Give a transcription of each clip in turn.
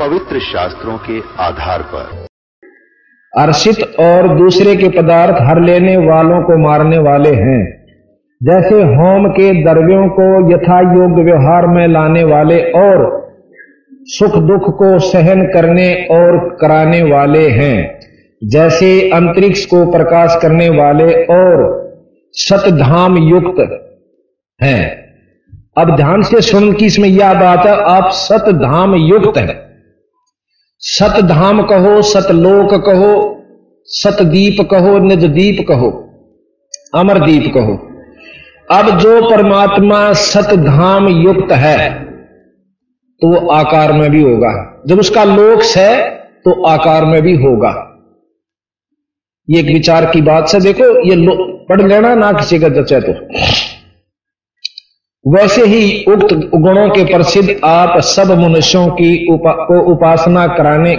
पवित्र शास्त्रों के आधार पर। अर्षित और दूसरे के पदार्थ हर लेने वालों को मारने वाले हैं। जैसे होम के द्रव्यों को यथा योग्य व्यवहार में लाने वाले और सुख दुख को सहन करने और कराने वाले हैं। जैसे अंतरिक्ष को प्रकाश करने वाले और सतधाम युक्त हैं। अब ध्यान से सुन की इसमें यह बात है, आप सतधाम युक्त हैं। सतधाम कहो, सतलोक कहो, सतदीप कहो, निजदीप कहो, अमरदीप कहो। अब जो परमात्मा सतधाम युक्त है तो वो आकार में भी होगा। जब उसका लोक है तो आकार में भी होगा। ये एक विचार की बात से देखो, ये पढ़ लेना, ना किसी का जचे तो। वैसे ही उक्त गुणों के प्रसिद्ध आप सब मनुष्यों की उपा, को उपासना कराने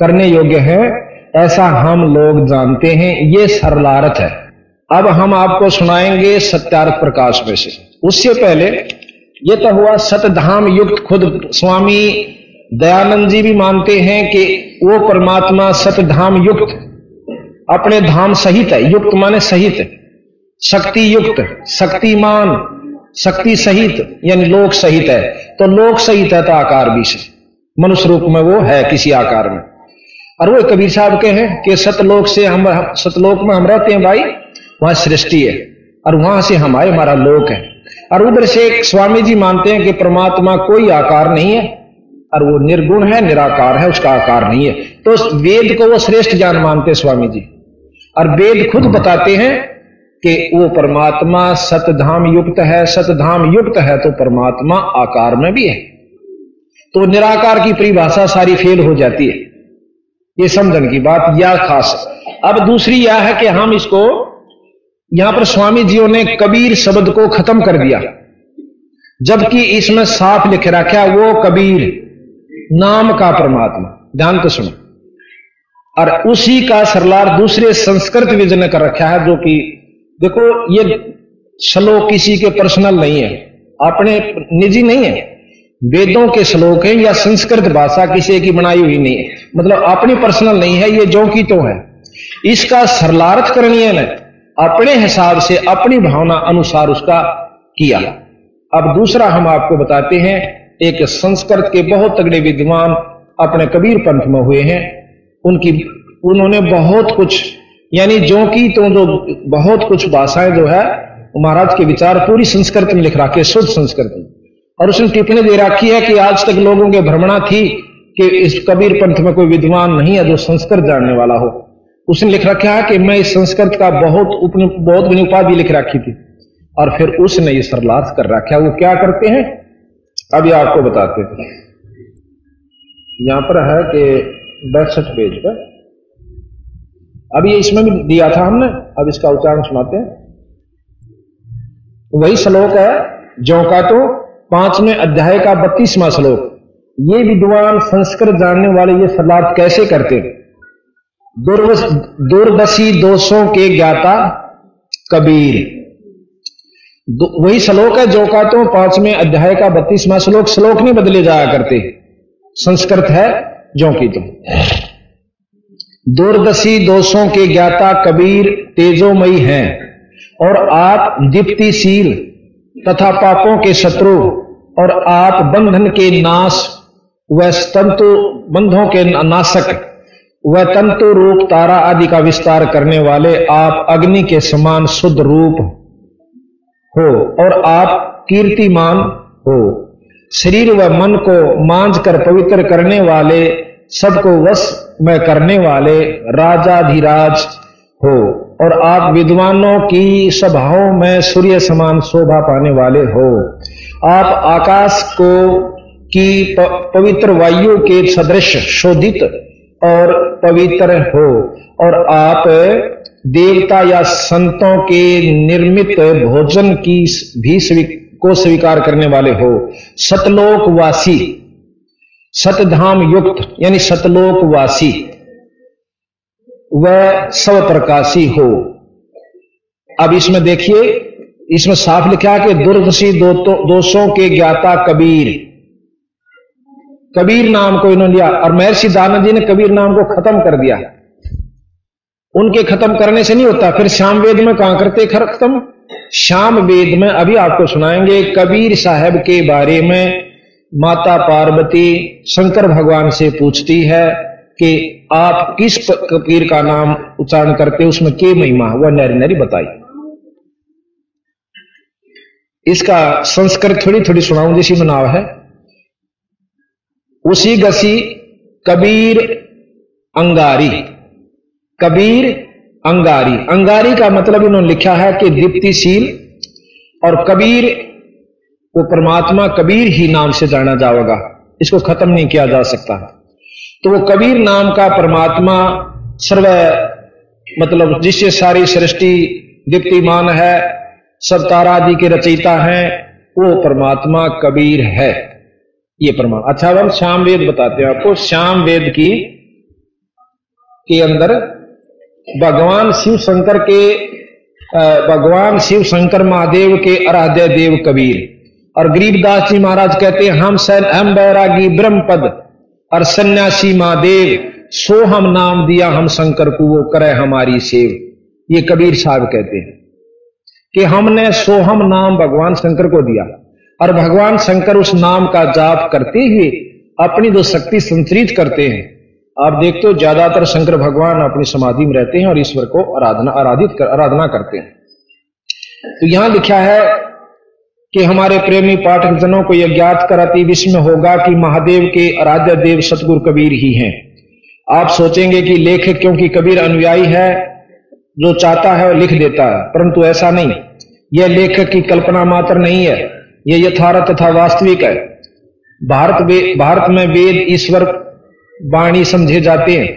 करने योग्य है ऐसा हम लोग जानते हैं ये सरलारथ है। अब हम आपको सुनाएँगे सत्यार्थ प्रकाश में से। उससे पहले ये तो हुआ सतधाम युक्त खुद स्वामी दयानंद जी भी मानते हैं कि वो परमात्मा सतधाम युक्त अपने धाम सहित है। युक्त माने सहित। शक्ति युक्त शक्तिमान शक्ति सहित, यानी लोक सहित है। तो लोक सहित है तो आकार भी से। मनुष्य रूप में वो है किसी आकार में। और वो कबीर साहब के हैं कि सतलोक से हम, सतलोक में हम रहते हैं भाई, वहाँ सृष्टि है। और वहाँ से हम आए, हमारा लोक है। और उधर से स्वामी जी मानते हैं कि परमात्मा कोई आकार नहीं है, और वो निर्गुण है, निराकार है, उसका आकार नहीं है। तो वेद को वो श्रेष्ठ ज्ञान मानते स्वामी जी। और वेद खुद बताते हैं कि वो परमात्मा सतधाम युक्त है, सतधाम युक्त है तो परमात्मा आकार में भी है। तो निराकार की परिभाषा सारी फेल हो जाती है। ये समझन की बात या खास। अब दूसरी यह है कि हम इसको, यहाँ पर स्वामी जीओ ने कबीर शब्द को खत्म कर दिया। जबकि इसमें साफ़ लिख रखा वो कबीर, नाम का परमात्मा। ध्यान तो सुनो। और उसी का सरलार दूसरे संस्कृत विजन कर रखा है, जो कि देखो, ये श्लोक किसी के पर्सनल नहीं है। अपने निजी नहीं है। वेदों के श्लोक है या संस्कृत भाषा किसी की बनाई हुई नहीं है। मतलब अपनी पर्सनल नहीं है, ये जो की तो है। इसका सरलार्थ करणीय ने अपने हिसाब से अपनी भावना अनुसार उसका किया। अब दूसरा हम आपको बताते हैं, एक संस्कृत के बहुत तगड़े विद्वान अपने कबीर पंथ में हुए हैं। उनकी, उन्होंने बहुत कुछ यानी जो की तो जो बहुत कुछ भाषाएँ जो है महाराज के विचार पूरी संस्कृत में लिख रखे शुद्ध संस्कृत। में और उसने टिप्पणी दे रखी है कि आज तक लोगों के भ्रमणा थी कि इस कबीर पंथ में कोई विद्वान नहीं है जो संस्कृत जानने वाला हो। उसने लिख रखा है कि मैं इस संस्कृत का बहुत उपन, बहुत बड़ी उपाधि लिख रखी थी। और फिर उसने ये सरलार्थ कर रखा वो क्या करते हैं? अभी आपको बताते हैं। यहाँ पर है कि बैसठ पेज पर अब ये इसमें भी दिया था हमने, अब इसका उच्चारण सुनाते हैं। वही श्लोक है जो का तो पाँचवें अध्याय का बत्तीसवां श्लोक। ये विद्वान संस्कृत जानने वाले ये सलाद कैसे करते? दुर्दशी दोषों के ज्ञाता कबीर। वही श्लोक है जो का तो पाँचवें अध्याय का बत्तीसवा श्लोक। श्लोक नहीं बदले जाया करते। संस्कृत है जो की तुम दूरदशी दोषों के ज्ञाता कबीर तेजोमयी हैं और आप दीप्तिशील तथा पापों के शत्रु और आप बंधन के नाश व तंतु बंधों के नाशक वह तंतु रूप तारा आदि का विस्तार करने वाले आप अग्नि के समान शुद्ध रूप हो और आप कीर्तिमान हो। शरीर व मन को मांझ कर पवित्र करने वाले सबको वश में करने वाले राजाधिराज हो और आप विद्वानों की सभाओं में सूर्य समान शोभा पाने वाले हो। आप आकाश को कि पवित्र वायु के सदृश शोधित और पवित्र हो और आप देवता या संतों के निर्मित भोजन की भी को स्वीकार करने वाले हो। सतलोक वासी सतधाम युक्त, यानी सतलोकवासी। वह स्व प्रकाशी हो। अब इसमें देखिए, इसमें साफ़ लिखा कि दुर्दशी दोषों के ज्ञाता कबीर। कबीर नाम को इन्होंने लिया, और महर्षि दानंद जी ने कबीर नाम को खत्म कर दिया। उनके खत्म करने से नहीं होता, फिर श्याम वेद में कहाँ करते खत्म? श्याम वेद में, अभी आपको सुनाएँगे कबीर साहब के बारे में। माता पार्वती शंकर भगवान से पूछती है कि आप किस कबीर का नाम उच्चारण करते उसमें के महिमा वह नरी नरी बताई। इसका संस्कृत थोड़ी थोड़ी सुनाऊं जैसी मनाव है। उसी गसी कबीर अंगारी। कबीर अंगारी। अंगारी का मतलब इन्होंने लिखा है कि दीप्तिशील और कबीर वो परमात्मा कबीर ही नाम से जाना जाएगा। इसको खत्म नहीं किया जा सकता। तो वो कबीर नाम का परमात्मा सर्व मतलब जिससे सारी सृष्टि दीप्तिमान है सब तारादि के रचयिता हैं, वो परमात्मा कबीर है। ये प्रमाण अच्छा हम श्याम वेद बताते हैं आपको। श्याम वेद की, के अंदर भगवान शिव शंकर के भगवान शिव शंकर महादेव के आराध्य देव कबीर। और गरीबदास जी महाराज कहते हैं हम सन हम बैरागी ब्रह्म पद और सन्यासी महादेव सो हम नाम दिया हम शंकर को वो करे हमारी सेव। ये कबीर साहब कहते हैं कि हमने सोहम नाम भगवान शंकर को दिया। और भगवान शंकर उस नाम का जाप करते हुए अपनी दो शक्ति संतरित करते हैं आप देखते हो ज़्यादातर शंकर भगवान अपनी समाधि में रहते हैं और ईश्वर को आराधना आराधित कर, आराधना करते हैं। तो यहाँ लिखा है कि हमारे प्रेमी पाठक जनों को यह ज्ञात कर अति विस्म होगा कि महादेव के आराध्य देव सतगुरु कबीर ही हैं। आप सोचेंगे कि लेखक क्योंकि कबीर अनुयायी है, जो चाहता है लिख देता है, परंतु ऐसा नहीं। यह लेखक की कल्पना मात्र नहीं है ये यथार्थ तथा वास्तविक है। भारत भारत में वेद ईश्वर वाणी समझे जाते हैं।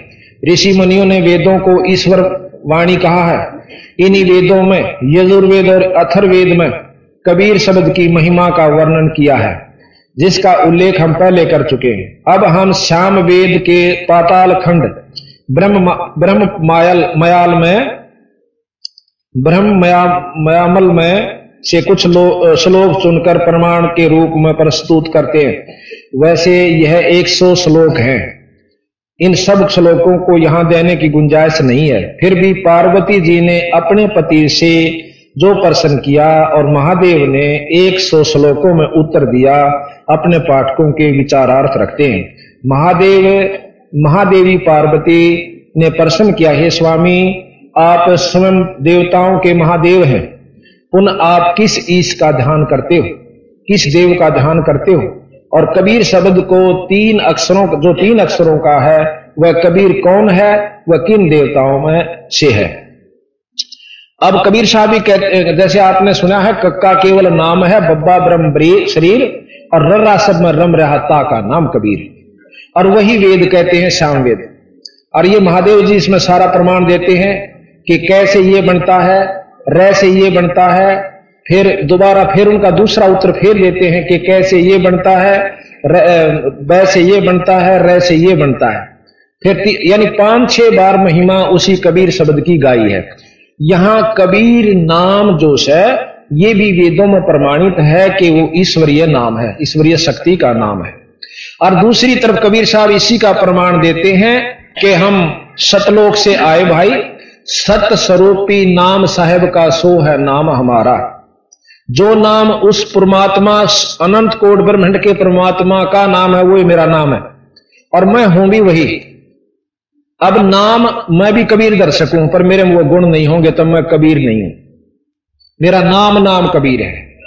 ऋषि मुनियों ने वेदों को ईश्वर वाणी कहा है। इन्हीं वेदों में यजुर्वेद और अथर्वेद में कबीर शब्द की महिमा का वर्णन किया है, जिसका उल्लेख हम पहले कर चुके हैं। अब हम श्याम वेद के पाताल खंड, ब्रह्म ब्रह्म मायल, मयाल में, ब्रह्म मया, मयामल में से कुछ श्लोक चुनकर प्रमाण के रूप में प्रस्तुत करते हैं। वैसे यह 100 श्लोक हैं। इन सब श्लोकों को यहाँ देने की गुंजाइश नहीं है। फिर भी पार्वती जी ने अपने पति से जो प्रश्न किया और महादेव ने 100 श्लोकों में उत्तर दिया, अपने पाठकों के विचारार्थ रखते हैं। महादेव, महादेवी पार्वती ने प्रश्न किया, हे स्वामी, आप स्वयं देवताओं के महादेव हैं। पुनः आप किस ईश का ध्यान करते हो? किस देव का ध्यान करते हो? और कबीर शब्द को तीन अक्षरों, जो तीन अक्षरों का है, वह कबीर कौन है? वह किन देवताओं में से है? अब कबीर साहब भी कहते जैसे आपने सुना है, कक्का केवल नाम है, बब्बा ब्रह्म शरीर, और रर्रा सब में रम रहता का नाम कबीर। और वही वेद कहते हैं, श्याम वेद। और ये महादेव जी इसमें सारा प्रमाण देते हैं कि कैसे ये बनता है र से ये बनता है, फिर दोबारा फिर उनका दूसरा उत्तर फिर देते हैं कि कैसे ये बनता है ब से ये बनता है र से ये बनता है। फिर यानी पाँच छह बार महिमा उसी कबीर शब्द की गाई है। यहाँ कबीर नाम जो है, ये भी वेदों में प्रमाणित है कि वो ईश्वरीय नाम है, ईश्वरीय शक्ति का नाम है। और दूसरी तरफ़ कबीर साहब इसी का प्रमाण देते हैं कि हम सतलोक से आए भाई सत स्वरूपी नाम साहेब का सो है, नाम हमारा। जो नाम उस परमात्मा, अनंत कोट ब्रह्मंड के परमात्मा का नाम है वो मेरा नाम है। और मैं हूँ भी वही। अब नाम मैं भी कबीर दर्शक हूँ, पर मेरे में वो गुण नहीं होंगे तब मैं कबीर नहीं हूँ। मेरा नाम नाम कबीर है।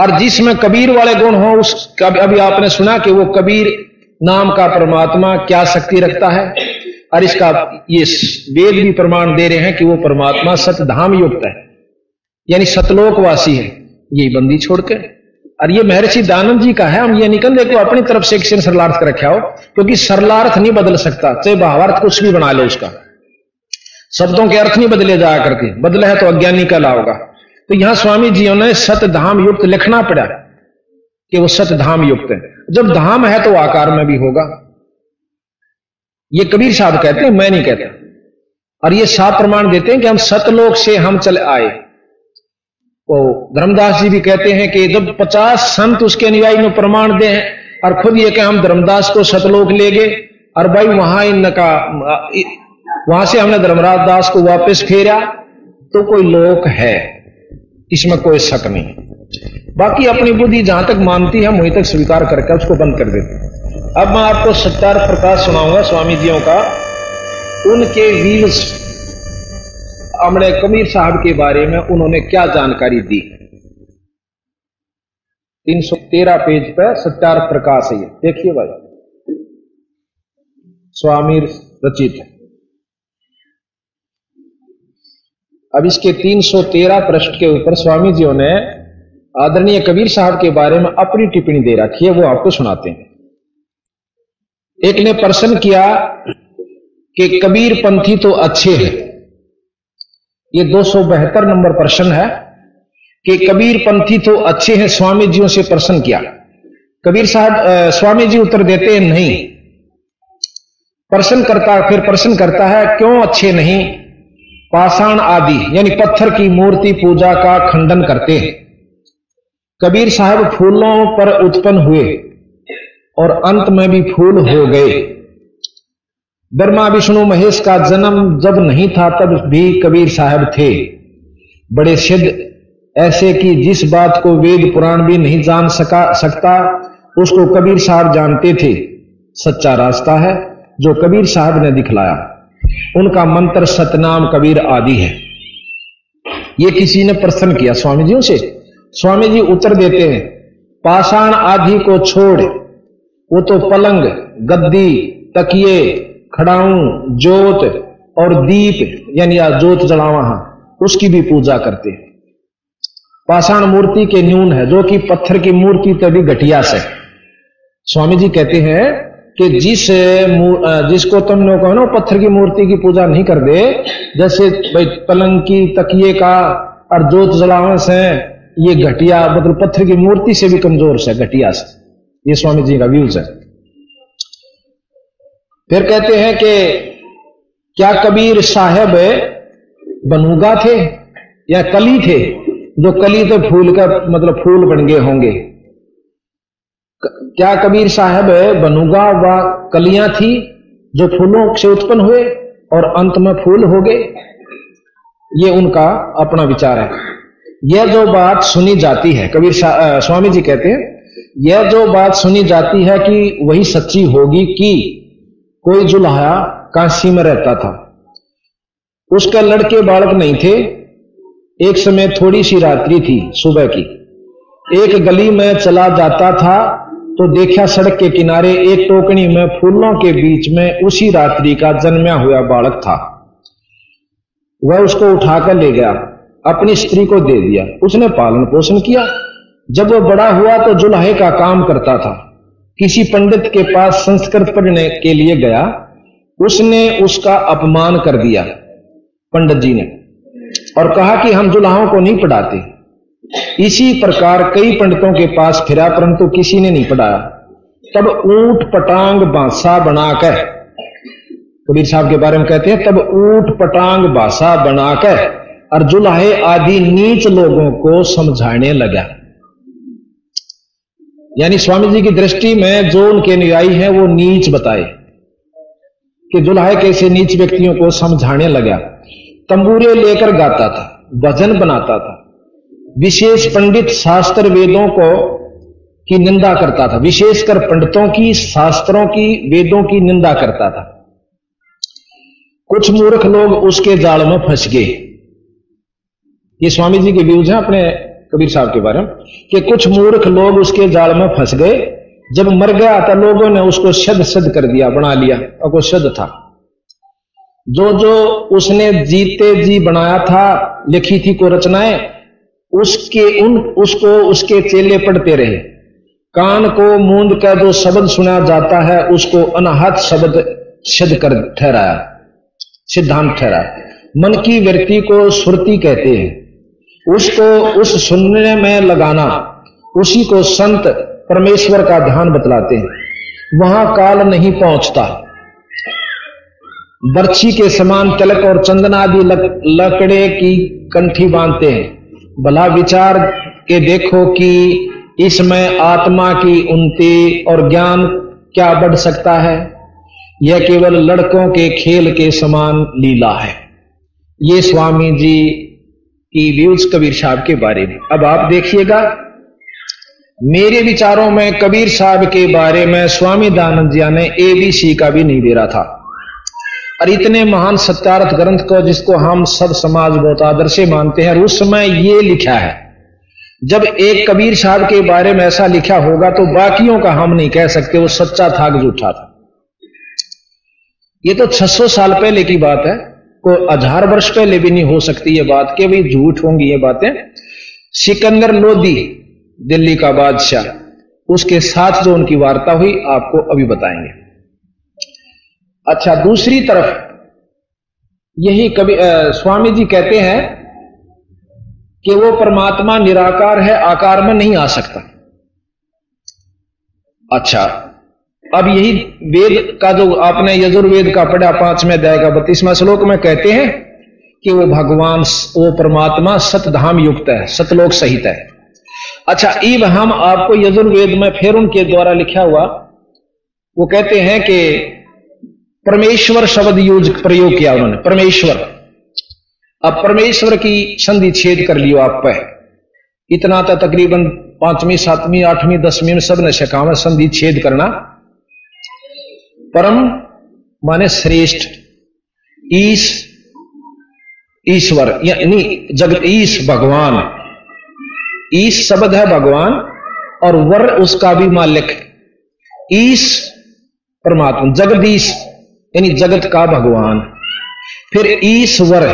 और जिसमें कबीर वाले गुण हो, उस अभी आपने सुना कि वो कबीर नाम का परमात्मा क्या शक्ति रखता है? और इसका ये वेद भी प्रमाण दे रहे हैं कि वो परमात्मा सतधाम युक्त है। यानी सतलोकवासी है। यही बंदी छोड़कर। और ये महर्षि दानंद जी का है, हम ये निकल देखो, अपनी तरफ़ से एक सरलार्थ कर रखा हो क्योंकि सरलार्थ नहीं बदल सकता, चाहे भावार्थ कुछ भी बना ले उसका। शब्दों के अर्थ नहीं बदले जाया करके, बदले है तो अज्ञानी का लाओगा तो यहाँ स्वामी जी ने सत धाम युक्त लिखना पड़ा कि वो सत धाम युक्त है। जब धाम है तो आकार में भी होगा। ये कबीर साहब कहते हैं, मैं नहीं कहता। और ये साफ़ प्रमाण देते हैं कि हम सतलोक से हम चले आए। तो धर्मदास जी भी कहते हैं कि जब पचास संत उसके अनुयायी में प्रमाण दे और खुद ये कि हम धर्मदास को सतलोक ले गए, और भाई वहाँ इनका, वहाँ से हमने धर्मराज दास को वापस फेरा तो कोई लोक है, इसमें कोई शक नहीं। बाकी अपनी बुद्धि जहाँ तक मानती है वहीं तक स्वीकार करके उसको बंद कर देते अब मैं आपको सत्यार प्रकाश सुनाऊँगा स्वामी जियों का। उनके व्हील्स हमने कबीर साहब के बारे में उन्होंने क्या जानकारी दी? 313 पेज पर सत्यार प्रकाश है देखिए भाई। स्वामी रचित अब इसके 313 पृष्ठ के ऊपर स्वामी जी ने आदरणीय कबीर साहब के बारे में अपनी टिप्पणी दे रखी है, वो आपको सुनाते हैं। एक ने प्रश्न किया कि कबीर पंथी तो अच्छे हैं ये दो नंबर प्रश्न है कि कबीर पंथी तो अच्छे हैं, स्वामी जियों से प्रश्न किया। कबीर साहब स्वामी जी उत्तर देते हैं, नहीं। प्रश्न करता, फिर प्रश्न करता है, क्यों अच्छे नहीं? पाषाण आदि, यानी पत्थर की मूर्ति पूजा का खंडन करते हैं। कबीर साहब फूलों पर उत्पन्न हुए और अंत में भी फूल हो गए। ब्रह्मा विष्णु महेश का जन्म जब नहीं था, तब भी कबीर साहब थे। बड़े सिद्ध ऐसे कि जिस बात को वेद पुराण भी नहीं जान सका, सकता, उसको कबीर साहब जानते थे। सच्चा रास्ता है, जो कबीर साहब ने दिखलाया। उनका मंत्र सतनाम कबीर आदि है। ये किसी ने प्रश्न किया स्वामी जी से स्वामी जी उत्तर देते हैं, पाषाण आदि को छोड़, वो तो पलंग, गद्दी, तकिए खड़ाऊ जोत और दीप, यानी जोत जलावा उसकी भी पूजा करते हैं। पाषाण मूर्ति के न्यून है, जो कि पत्थर की मूर्ति तभी घटिया से स्वामी जी कहते हैं कि जिस जिसको तुम लोग कहो ना पत्थर की मूर्ति की पूजा नहीं कर दे, जैसे भाई पलंग की तकिए का और जोत जलावन से ये घटिया मतलब पत्थर की मूर्ति से भी कमज़ोर से घटिया से। ये स्वामी जी का व्यूज़ है। फिर कहते हैं कि, क्या कबीर साहेब बनूगा थे? या कली थे? जो कली तो फूल का मतलब फूल बन गए होंगे। क्या कबीर साहब बनुगा व कलियाँ थी, जो फूलों से उत्पन्न हुए और अंत में फूल हो गए? ये उनका अपना विचार है। यह जो बात सुनी जाती है, कबीर स्वामी जी कहते हैं, यह जो बात सुनी जाती है कि वही सच्ची होगी कि कोई जुल्हा काशी में रहता था। उसके लड़के बालक नहीं थे। एक समय थोड़ी सी रात्रि थी सुबह की। एक गली में चला जाता था तो देखा सड़क के किनारे एक टोकनी में फूलों के बीच में उसी रात्रि का जन्मया हुआ बालक था। वह उसको उठाकर ले गया, अपनी स्त्री को दे दिया। उसने पालन पोषण किया। जब वह बड़ा हुआ तो जुल्हे का काम करता था। किसी पंडित के पास संस्कृत पढ़ने के लिए गया, उसने उसका अपमान कर दिया, पंडित जी ने, और कहा कि हम जुलाहों को नहीं पढ़ाते। इसी प्रकार कई पंडितों के पास फिरा, परंतु किसी ने नहीं पढ़ाया। तब ऊट पटांग बासा बनाकर, कबीर साहब के बारे में कहते हैं, तब ऊट पटांग बासा बनाकर और जुलाहे आदि नीच लोगों को समझाने लगा। यानी स्वामी जी की दृष्टि में जो उनके अनुयायी हैं, वो नीच बताए। कि जुलाहे कैसे नीच व्यक्तियों को समझाने लगा। तंबूरे लेकर गाता था, भजन बनाता था। विशेष पंडित शास्त्र वेदों को की निंदा करता था। विशेषकर पंडितों की, शास्त्रों की, वेदों की निंदा करता था। कुछ मूर्ख लोग उसके जाल में फंस गए। ये स्वामी जी के व्यूज़ हैं अपने कबीर साहब के बारे में, कि कुछ मूर्ख लोग उसके जाल में फंस गए। जब मर गया तो लोगों ने उसको शद शद कर दिया, बना लिया, और वो शद था। जो जो उसने जीते जी बनाया था, लिखी थी को रचनाएँ, उसके उन, उसको उसके चेले पढ़ते रहे। कान को मूंद कर जो शब्द सुना जाता है, उसको अनाहत शब्द सिद्ध कर ठहराया, सिद्धांत ठहराया। मन की वृत्ति को सुरती कहते हैं। उसको उस सुनने में लगाना, उसी को संत परमेश्वर का ध्यान बतलाते हैं। वहाँ काल नहीं पहुँचता। बर्छी के समान तिलक और चंदन आदि लकड़े की कंठी बांधते हैं। भला विचार के देखो कि इसमें आत्मा की उन्नति और ज्ञान क्या बढ़ सकता है? यह केवल लड़कों के खेल के समान लीला है। ये स्वामी जी की व्यूज़ कबीर साहब के बारे में। अब आप देखिएगा, मेरे विचारों में कबीर साहब के बारे में स्वामी दानंद जी ने एबीसी का भी नहीं दे रहा था। और इतने महान सत्यार्थ ग्रंथ को जिसको हम सब समाज बहुत आदर से मानते हैं उस समय ये लिखा है। जब एक कबीर साहब के बारे में ऐसा लिखा होगा तो बाकियों का हम नहीं कह सकते, वो सच्चा था कि झूठा था। ये तो 600 साल पहले की बात है। को हज़ार वर्ष पहले भी नहीं हो सकती ये बात कि भाई झूठ होंगी ये बातें। सिकंदर लोधी दिल्ली का बादशाह उसके साथ जो उनकी वार्ता हुई आपको अभी बताएँगे। अच्छा दूसरी तरफ़ यही कभी आ, स्वामी जी कहते हैं कि वो परमात्मा निराकार है आकार में नहीं आ सकता। अच्छा अब यही वेद का जो आपने यजुर्वेद का पढ़ा, पाँचवें अध्याय का बत्तीसवा श्लोक में कहते हैं कि वो भगवान, वो परमात्मा सतधाम युक्त है, सतलोक सहित है। अच्छा ईब हम आपको यजुर्वेद में फिर उनके द्वारा लिखा हुआ, वो कहते हैं कि परमेश्वर शब्द यूज़ प्रयोग किया उन्होंने, परमेश्वर। अब परमेश्वर की संधि छेद कर लियो आप पे। इतना तो तकरीबन पांचवी, सातवीं, आठवीं, दसवीं में सबने शिका संधि छेद करना परम माने श्रेष्ठ, ईश, ईश्वर यानी जगत ईश भगवान। ईश शब्द है भगवान, और वर उसका भी मालिक ईश परमात्मा जगदीश यानी जगत का भगवान। फिर ईश्वर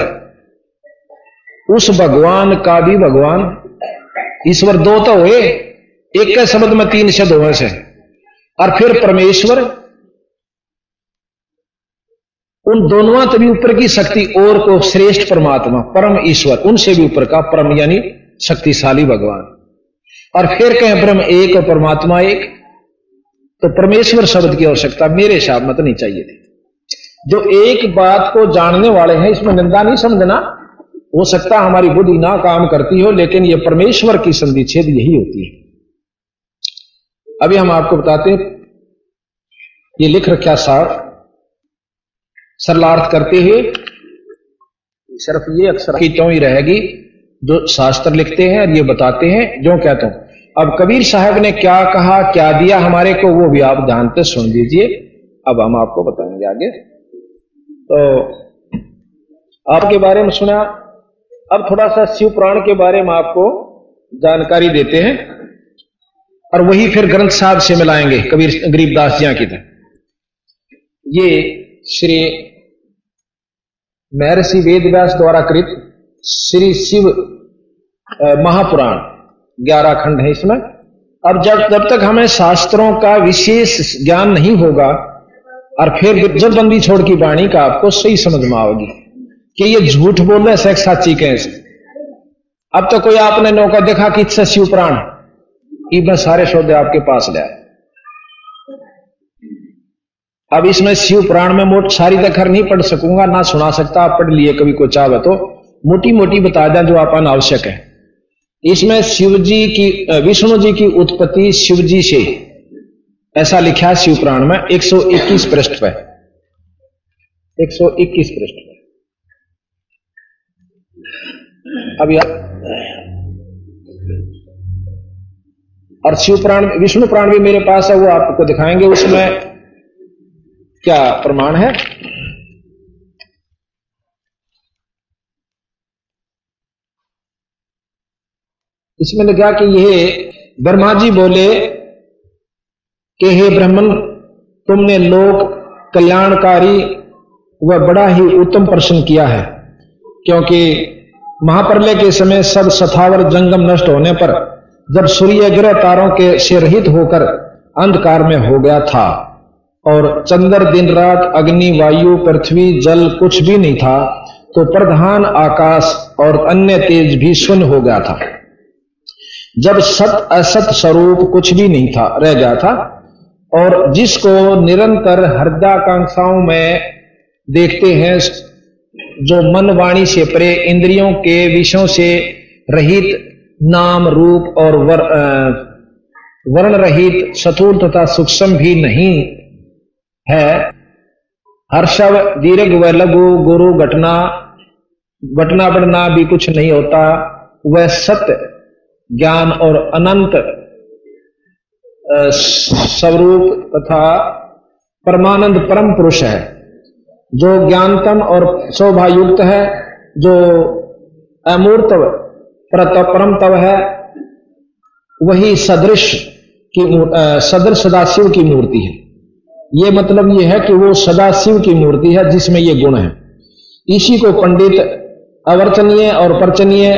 उस भगवान का भी भगवान। ईश्वर दो तो हुए, एक शब्द में तीन शब्द हुए से। और फिर परमेश्वर उन दोनों तभी ऊपर की शक्ति और को श्रेष्ठ परमात्मा, परम ईश्वर, उनसे भी ऊपर का परम यानी शक्तिशाली भगवान। और फिर कहें, ब्रह्म एक और परमात्मा एक। तो परमेश्वर शब्द की आवश्यकता मेरे हिसाब में तो नहीं चाहिए थी। जो एक बात को जानने वाले हैं, इसमें निंदा नहीं समझना। हो सकता हमारी बुद्धि ना काम करती हो, लेकिन यह परमेश्वर की संधि छेद यही होती है। अभी हम आपको बताते ये लिख रखा साफ़ सरलार्थ करते हुए सिर्फ़ ये अक्सर की तो ही रहेगी जो शास्त्र लिखते हैं और ये बताते हैं जो कहते हैं। अब कबीर साहब ने क्या कहा क्या दिया हमारे को वो भी आप ध्यान से सुन दीजिए अब हम आपको बताएँगे आगे। तो आपके बारे में सुना अब थोड़ा सा शिव पुराण के बारे में आपको जानकारी देते हैं और वही फिर ग्रंथ साहब से मिलाएँगे कबीर गरीबदास जी की तरह। ये श्री महर्षि वेद व्यास द्वारा कृत श्री शिव महापुराण, ग्यारह खंड है इसमें। अब जब जब तक हमें शास्त्रों का विशेष ज्ञान नहीं होगा, और फिर जब बंदी छोड़ की वाणी का आपको सही समझ में आओगी, कि ये झूठ बोल रहे सेक्स साची कैसे अब तो कोई आपने नौका देखा कि इससे शिव प्राण? मैं सारे सौदे आपके पास ले अब इसमें शिव प्राण में मोट सारी दखर नहीं पढ़ सकूँगा, ना सुना सकता, आप पढ़ लिए कभी को चाहे तो। मोटी मोटी बता दें जो आप आवश्यक है। इसमें शिव जी की विष्णु जी की उत्पत्ति शिव जी से। ऐसा लिखा है पुराण में 121 पृष्ठ पे। 121 पृष्ठ पर अब और शिव पुराण, विष्णु पुराण भी मेरे पास है, वो आपको दिखाएँगे उसमें। क्या प्रमाण है? इसमें लिखा कि यह ब्रह्मा जी बोले कि हे ब्राह्मण, तुमने लोक कल्याणकारी व बड़ा ही उत्तम प्रश्न किया है, क्योंकि महाप्रलय के समय सब सथावर जंगम नष्ट होने पर जब सूर्य ग्रह तारों के से रहित होकर अंधकार में हो गया था। और चंद्र दिन रात अग्नि वायु पृथ्वी जल कुछ भी नहीं था तो प्रधान आकाश और अन्य तेज भी शून्य हो गया था। जब सत असत स्वरूप कुछ भी नहीं था रह गया था और जिसको निरंतर हृदयाकांक्षाओं में देखते हैं जो मन वाणी से परे इंद्रियों के विषयों से रहित नाम रूप और वर, वर्ण रहित सतुर तथा सूक्ष्म भी नहीं है। हर्षव दीर्घ व लघु गुरु घटना घटना बढ़ना भी कुछ नहीं होता। वह सत्य ज्ञान और अनंत स्वरूप तथा परमानंद परम पुरुष है। जो ज्ञानतम और शोभायुक्त है, जो अमूर्त परम तव है, वही सदृश की सदृश सदाशिव की मूर्ति है। ये मतलब ये है कि वो सदाशिव की मूर्ति है, जिसमें ये गुण है। इसी को पंडित अवर्चनीय और परचनीय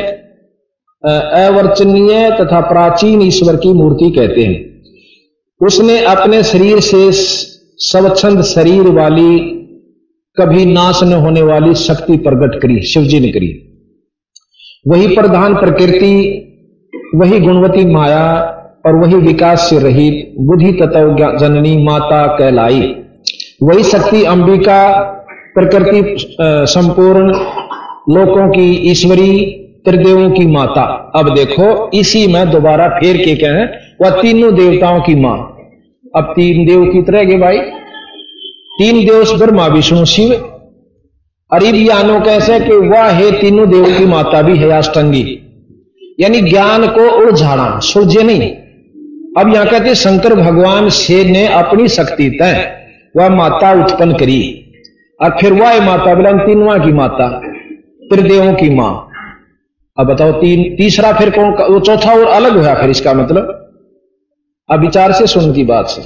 अवर्चनीय तथा प्राचीन ईश्वर की मूर्ति कहते हैं। उसने अपने शरीर से स्वच्छंद शरीर वाली, कभी नाश न होने वाली शक्ति प्रकट करी, शिवजी ने करी। वही प्रधान प्रकृति, वही गुणवती माया और वही विकास से रहित बुद्धि तत्व जननी माता कहलाई। वही शक्ति अंबिका, प्रकृति संपूर्ण लोकों की ईश्वरी, त्रिदेवों की माता। अब देखो, इसी में दोबारा फेर के कहें, वह तीनों देवताओं की माँ। अब तीन देव की तरह के भाई। तीन देव ब्रह्मा, विष्णु, शिव। अरिबियानो कैसे कि वह है तीनों देव की माता भी है, अष्टंगी। यानी ज्ञान को उड़झाड़ा सुलझे नहीं। अब यहाँ कहते शंकर भगवान से ने अपनी शक्ति तय, वह माता उत्पन्न करी। और फिर वह माता, बोला तीनवा की माता, त्रिदेवों की माँ। अब बताओ, तीन, तीसरा फिर कौन वो चौथा और अलग हुआ फिर इसका मतलब? अब विचार से सुन की बात से।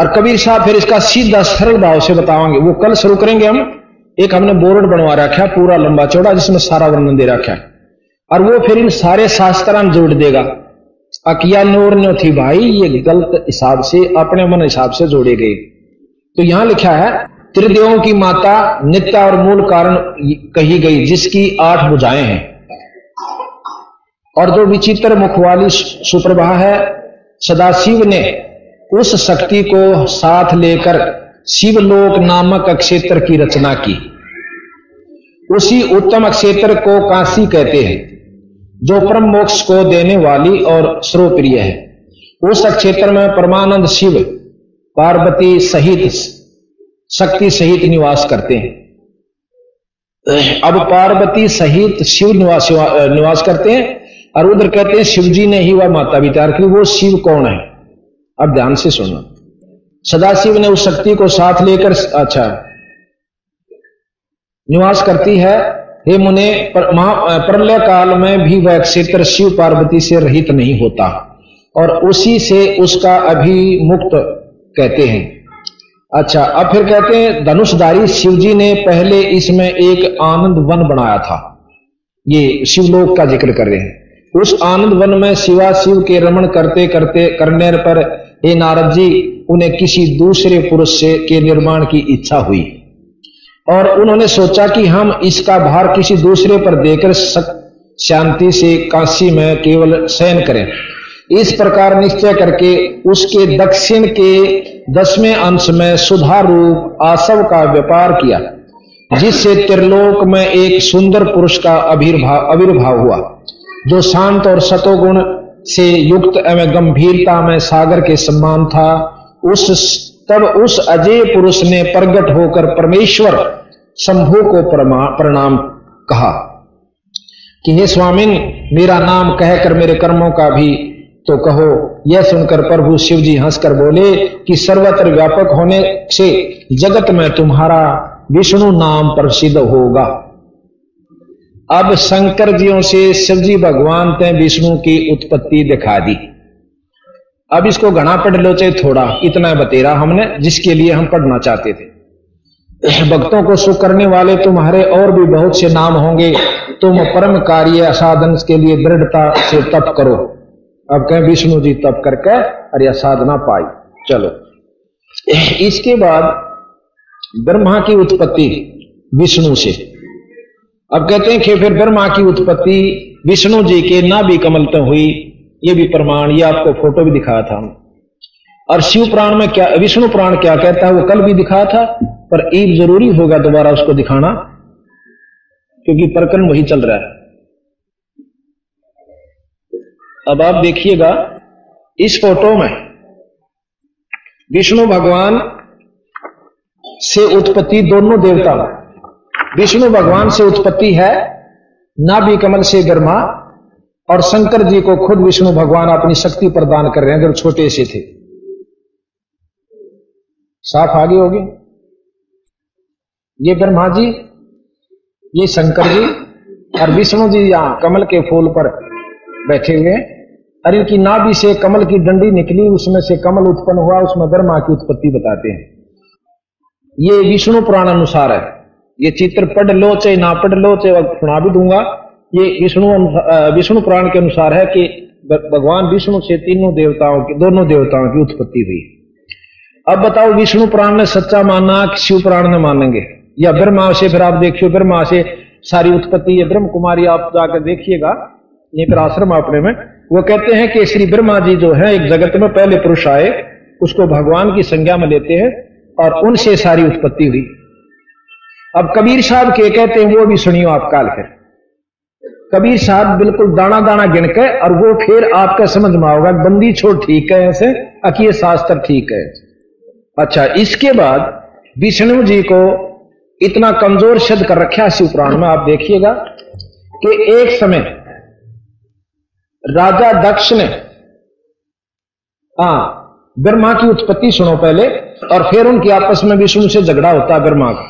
और कबीर साहब फिर इसका सीधा सरल भाव से बताओगे वो कल शुरू करेंगे हम। एक हमने बोर्ड बनवा रखा पूरा लंबा चौड़ा, जिसमें सारा वर्णन दे रखा है। और वो फिर इन सारे शास्त्रान जोड़ देगा। अकिया नूर ने थी भाई, ये गलत हिसाब से अपने मन हिसाब से जोड़े गए। तो यहाँ लिखा है, त्रिदेवों की माता नित्य और मूल कारण कही गई, जिसकी आठ बुझाएँ हैं। और जो विचित्र मुख वाली सुप्रभा है, सदाशिव ने उस शक्ति को साथ लेकर शिवलोक नामक क्षेत्र की रचना की। उसी उत्तम क्षेत्र को काशी कहते हैं। जो परम मोक्ष को देने वाली और सर्वप्रिय है। उस क्षेत्र में परमानंद शिव, पार्वती सहित शक्ति सहित निवास करते हैं। अब पार्वती सहित शिव निवास निवास करते हैं और उधर कहते हैं शिव जी ने ही वह माता विचार की वो शिव कौन है? अब ध्यान से सुनना सदाशिव ने उस शक्ति को साथ लेकर अच्छा निवास करती है हे मुने प्रलय काल में भी वह क्षेत्र शिव पार्वती से रहित नहीं होता और उसी से उसका अभिमुक्त कहते हैं। अच्छा अब फिर कहते हैं, धनुषधारी शिवजी ने पहले इसमें एक आनंद वन बनाया था। ये शिवलोक का ज़िक्र कर रहे हैं। उस आनंद वन में शिवा शिव के रमण करते करते, करने पर हे नारद जी, उन्हें किसी दूसरे पुरुष से, के निर्माण की इच्छा हुई। और उन्होंने सोचा कि हम इसका भार किसी दूसरे पर देकर शांति से काशी में केवल शयन करें। इस प्रकार निश्चय करके उसके दक्षिण के दसवें अंश में सुधार रूप आसव का व्यापार किया, जिससे त्रिलोक में एक सुंदर पुरुष का आविर्भाव आविर्भाव हुआ, जो शांत और सतोगुण से युक्त एवं गंभीरता में सागर के सम्मान था, उस तब उस अजय पुरुष ने प्रगट होकर परमेश्वर शंभु को प्रणाम कहा कि, हे स्वामिन, मेरा नाम कहकर मेरे कर्मों का भी तो कहो। यह सुनकर प्रभु शिव जी हंसकर बोले कि, सर्वत्र व्यापक होने से जगत में तुम्हारा विष्णु नाम प्रसिद्ध होगा। अब शंकर जियों से शिवजी भगवान ने विष्णु की उत्पत्ति दिखा दी। अब इसको घना पढ़ लो चाहे थोड़ा, इतना बतेरा हमने, जिसके लिए हम पढ़ना चाहते थे। भक्तों को सुख करने वाले तुम्हारे और भी बहुत से नाम होंगे। तुम परम कार्य साधन के लिए दृढ़ता से तप करो। अब कहें, विष्णु जी, तप करके यह साधना पाई। चलो। इसके बाद ब्रह्मा की उत्पत्ति विष्णु से। अब कहते हैं कि फिर ब्रह्मा की उत्पत्ति विष्णु जी के ना भी कमल तो हुई। ये भी प्रमाण ये आपको फ़ोटो भी दिखाया था। और शिव प्राण में क्या विष्णु प्राण क्या कहता है वो कल भी दिखाया था पर ईब ज़रूरी होगा दोबारा उसको दिखाना क्योंकि प्रकरण वही चल रहा है। अब आप देखिएगा इस फ़ोटो में विष्णु भगवान से उत्पत्ति दोनों देवता विष्णु भगवान से उत्पत्ति है नाभि कमल से गर्मा और शंकर जी को खुद विष्णु भगवान अपनी शक्ति प्रदान कर रहे हैं जब छोटे से थे। साफ़ आगे होगी। ये ब्रह्मा जी, ये शंकर जी और विष्णु जी यहाँ कमल के फूल पर बैठे हुए और इनकी नाभि से कमल की डंडी निकली, उसमें से कमल उत्पन्न हुआ, उसमें ब्रह्मा की उत्पत्ति बताते हैं। ये विष्णु पुराण अनुसार है। ये चित्र पढ़ लो चाहे ना पढ़ लो चाहे सुना भी दूँगा। ये विष्णु विष्णु पुराण के अनुसार है कि भगवान विष्णु से तीनों देवताओं की दोनों देवताओं की उत्पत्ति हुई। अब बताओ, विष्णु पुराण ने सच्चा माना कि शिव पुराण ने मानेंगे? या ब्रह्मा से फिर आप देखियो ब्रह्मा से सारी उत्पत्ति ये ब्रह्म कुमारी आप जाकर देखिएगा ये फिर आश्रम अपने में। वो कहते हैं कि श्री ब्रह्मा जी जो है, एक जगत में पहले पुरुष आए, उसको भगवान की संज्ञा में लेते हैं और उनसे सारी उत्पत्ति हुई। अब कबीर साहब के कहते हैं, वो भी सुनियो आप काल फिर कबीर साहब बिल्कुल दाना दाना गिन के और वो फिर आपका समझ में आओगा, बंदी छोड़ ठीक है ऐसे अकीय शास्त्र ठीक है। अच्छा इसके बाद विष्णु जी को इतना कमज़ोर शब्द कर रखा शिव पुराण में, आप देखिएगा कि एक समय राजा दक्ष ने हाँ ब्रह्मा की उत्पत्ति सुनो पहले और फिर उनकी आपस में विष्णु से झगड़ा होता है ब्रह्मा का।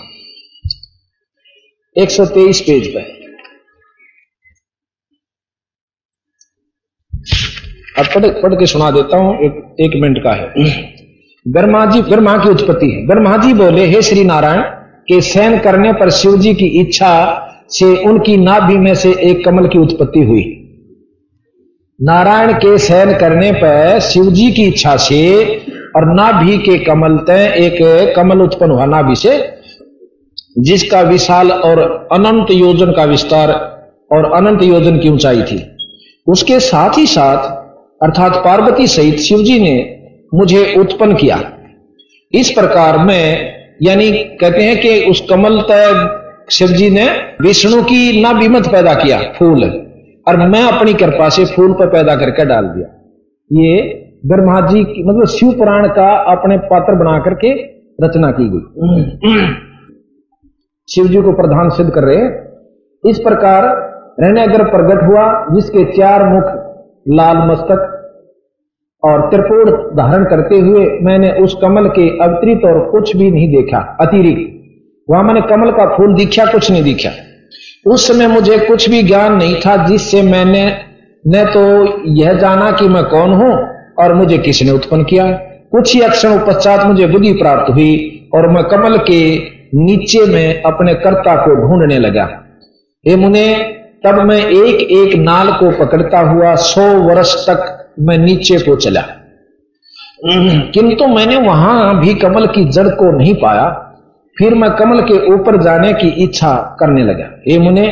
123 पेज पे अब पढ़ पढ़ के सुना देता हूँ एक, एक मिनट का है। ब्रह्मा जी ब्रह्मा की उत्पत्ति है। ब्रह्मा जी बोले हे श्री नारायण के सहन करने पर शिव जी की इच्छा से उनकी नाभि में से एक कमल की उत्पत्ति हुई। नारायण के सहन करने पर शिव जी की इच्छा से और नाभि के कमल तय एक कमल उत्पन्न हुआ नाभि से जिसका विशाल और अनंत योजन का विस्तार और अनंत योजन की ऊंचाई थी। उसके साथ ही साथ अर्थात पार्वती सहित शिवजी ने मुझे उत्पन्न किया। इस प्रकार में, यानी कहते हैं कि उस कमल तय शिवजी ने विष्णु की ना विमत पैदा किया, फूल। और मैं अपनी कृपा से फूल पर पैदा करके डाल दिया। ये ब्रह्मा जी की मतलब शिव पुराण का अपने पात्र बना करके रचना की गई। शिव जी को प्रधान सिद्ध कर रहे इस प्रकार रहने अगर प्रगट हुआ, जिसके चार मुख, लाल मस्तक और त्रिपुर धारण करते हुए मैंने उस कमल के अवतरित और कुछ भी नहीं देखा, अतिरिक्त। वहाँ मैंने कमल का फूल दिखा, कुछ नहीं दिखा। उस समय मुझे कुछ भी ज्ञान नहीं था, जिससे मैंने, न तो यह जाना कि मैं कौन हूँ और मुझे किसने उत्पन्न किया। कुछ ही अक्षण पश्चात मुझे बुद्धि प्राप्त हुई और मैं कमल के नीचे में अपने कर्ता को ढूँढने लगा। हे मुने, तब मैं एक एक नाल को पकड़ता हुआ सौ वर्ष तक मैं नीचे को चला। किंतु मैंने वहाँ भी कमल की जड़ को नहीं पाया। फिर मैं कमल के ऊपर जाने की इच्छा करने लगा। हे मुने,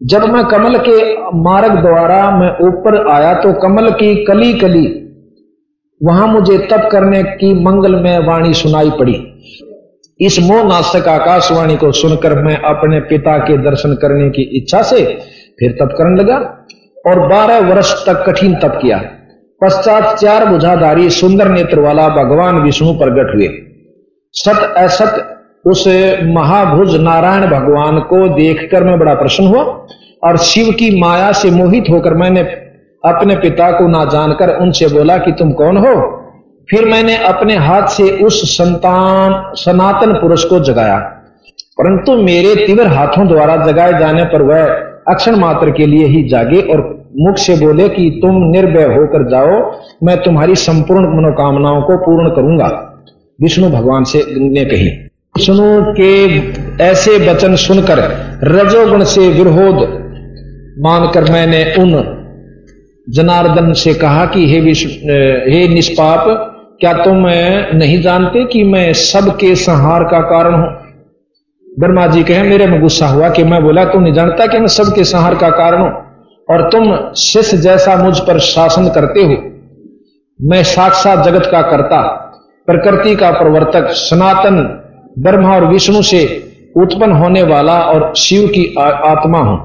जब मैं कमल के मार्ग द्वारा मैं ऊपर आया तो कमल की कली कली, वहाँ मुझे तप करने की मंगल में वाणी सुनाई पड़ी। इस मोह नाशक आकाशवाणी को सुनकर मैं अपने पिता के दर्शन करने की इच्छा से फिर तप करने लगा और बारह वर्ष तक कठिन तप किया। पश्चात चार बुझाधारी सुंदर नेत्र वाला भगवान विष्णु प्रकट हुए। सत असत उस महाभुज नारायण भगवान को देखकर मैं बड़ा प्रसन्न हुआ और शिव की माया से मोहित होकर मैंने अपने पिता को ना जानकर उनसे बोला कि तुम कौन हो? फिर मैंने अपने हाथ से उस संतान, सनातन पुरुष को जगाया। परंतु मेरे तीव्र हाथों द्वारा जगाए जाने पर वह अक्षण मात्र के लिए ही जागे और मुख से बोले कि तुम निर्भय होकर जाओ, मैं तुम्हारी संपूर्ण मनोकामनाओं को पूर्ण करूँगा। विष्णु भगवान से ने कही। विष्णु के ऐसे वचन सुनकर रजोगुण से विरोध मानकर मैंने उन जनार्दन से कहा कि, हे विष्णु, हे निष्पाप, क्या तुम नहीं जानते कि मैं सबके संहार का कारण हूँ? ब्रह्मा जी कहे, मेरे में गुस्सा हुआ कि मैं बोला तुम नहीं जानता कि मैं सबके संहार का कारण हूँ? और तुम शिष्य जैसा मुझ पर शासन करते हो। मैं साक्षात जगत का कर्ता, प्रकृति का प्रवर्तक, सनातन, ब्रह्मा और विष्णु से उत्पन्न होने वाला और शिव की आत्मा हूँ।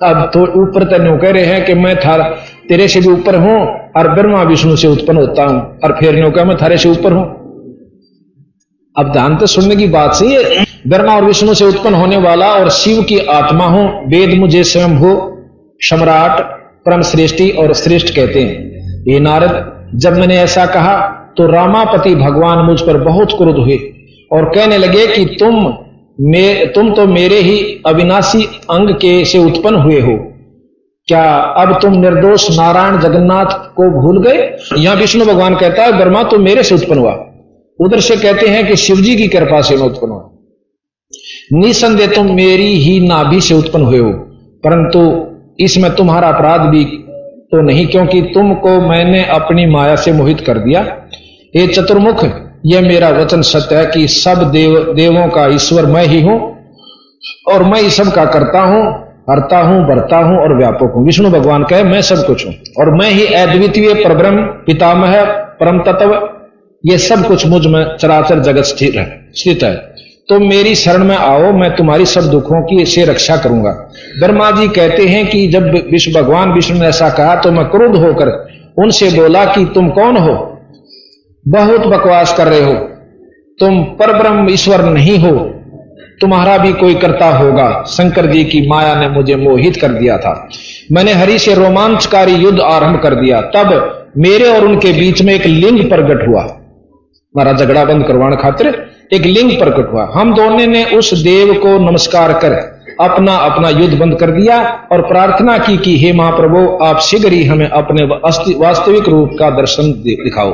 अब तो ऊपर तनु कह रहे हैं कि मैं थार, तेरे से भी ऊपर हूँ और ब्रह्मा विष्णु से उत्पन्न होता हूँ और फिर न्यू कह मैं थारे से ऊपर हूँ। अब ध्यान तो सुनने की बात सही है। ब्रह्मा और विष्णु से उत्पन्न होने वाला और शिव की आत्मा हूँ, वेद मुझे स्वयं हो सम्राट परम श्रेष्ठी और श्रेष्ठ कहते हैं ये नारद, जब मैंने ऐसा कहा तो रामापति भगवान मुझ पर बहुत क्रोध हुए और कहने लगे कि तुम में, तुम तो मेरे ही अविनाशी अंग के से उत्पन्न हुए हो। क्या अब तुम निर्दोष नारायण जगन्नाथ को भूल गए? यहाँ विष्णु भगवान कहता है ब्रह्मा तुम मेरे से उत्पन्न हुआ। उधर से कहते हैं कि शिवजी की कृपा से मैं उत्पन्न हुआ। निसंदेह तुम मेरी ही नाभि से उत्पन्न हुए हो, परंतु इसमें तुम्हारा अपराध भी तो नहीं, क्योंकि तुमको मैंने अपनी माया से मोहित कर दिया। ये चतुर्मुख यह मेरा वचन सत्य है कि सब देव, देवों का ईश्वर मैं ही हूँ, और मैं ही सब का करता हूँ, हरता हूँ भरता हूँ और व्यापक हूँ। विष्णु भगवान कहे, मैं सब कुछ हूँ, और मैं ही अद्वितीय परब्रह्म, पितामह परम तत्व ये सब कुछ मुझमें चराचर जगत स्थित है स्थित है। तो मेरी शरण में आओ, मैं तुम्हारी सब दुखों की से रक्षा करूँगा। ब्रह्मा जी कहते हैं कि जब विष्णु भगवान विष्णु ने ऐसा कहा तो मैं क्रोध होकर उनसे बोला कि तुम कौन हो? बहुत बकवास कर रहे हो। तुम पर ब्रह्म ईश्वर नहीं हो। तुम्हारा भी कोई करता होगा। शंकर जी की माया ने मुझे मोहित कर दिया था। मैंने हरि से रोमांचकारी युद्ध आरंभ कर दिया। तब मेरे और उनके बीच में एक लिंग प्रकट हुआ। हमारा झगड़ा बंद करवाने खातिर एक लिंग प्रकट हुआ। हम दोनों ने उस देव को नमस्कार कर अपना अपना युद्ध बंद कर दिया और प्रार्थना की कि, हे महाप्रभु, आप शीघ्र ही हमें अपने वास्तविक रूप का दर्शन दिखाओ।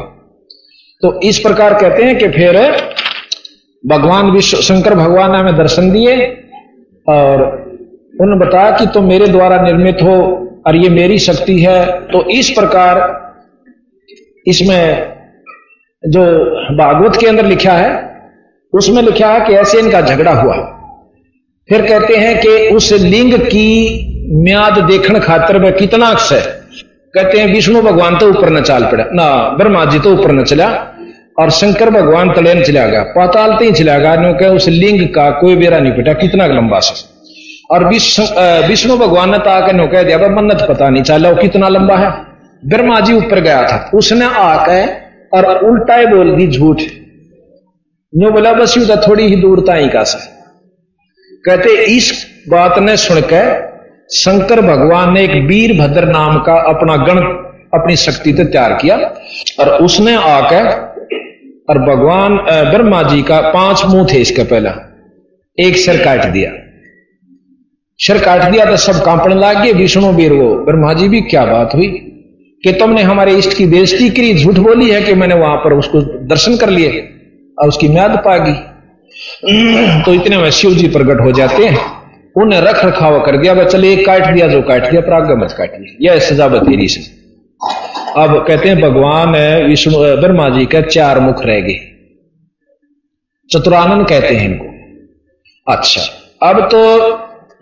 तो इस प्रकार कहते हैं कि फिर भगवान विश्व, शंकर भगवान ने हमें दर्शन दिए और उन्होंने बताया कि तुम तो मेरे द्वारा निर्मित हो और ये मेरी शक्ति है। तो इस प्रकार इसमें जो भागवत के अंदर लिखा है उसमें लिखा है कि ऐसे इनका झगड़ा हुआ। फिर कहते हैं कि उस लिंग की म्याद देखने खातर वह कितना अक्ष है? कहते हैं, विष्णु भगवान तो ऊपर न चाल पड़ा। ना, ब्रह्मा जी तो ऊपर न चला और शंकर भगवान तले न चला गया। पाताल ही चला गया क्योंकि उस लिंग का कोई बेरा नहीं पिटा, कितना लंबा से। और विष्णु भगवान ने ताके नो कह दिया मन्नत पता नहीं चला वो कितना लंबा है? ब्रह्मा जी ऊपर गया था। उसने आके और उल्टा ही बोल दी, झूठ नो बोला, बस यू थोड़ी ही दूरता ही का सा कहते, इस बात ने सुनकर शंकर भगवान ने एक वीरभद्र नाम का अपना गण अपनी शक्ति से तैयार किया और उसने आकर और भगवान ब्रह्मा जी का पाँच मुँह थे इसका पहला। एक सिर काट दिया। सिर काट दिया तो सब कांपने लग गए विष्णु वीर वो ब्रह्मा जी भी क्या बात हुई? कि तुमने हमारे इष्ट की बेइज्जती करी झूठ बोली है कि मैंने वहाँ पर उसको दर्शन कर लिए? और उसकी म्याद पागी। तो इतने में शिव जी प्रकट हो जाते हैं। उन्हें रख रखाव कर दिया वह चले, एक काट दिया जो काट दिया प्राग मत काट दिया यह सजा बतेरी से। अब कहते हैं, भगवान विष्णु ब्रह्मा जी का चार मुख रह गए। चतुरानंद कहते हैं इनको। अच्छा अब तो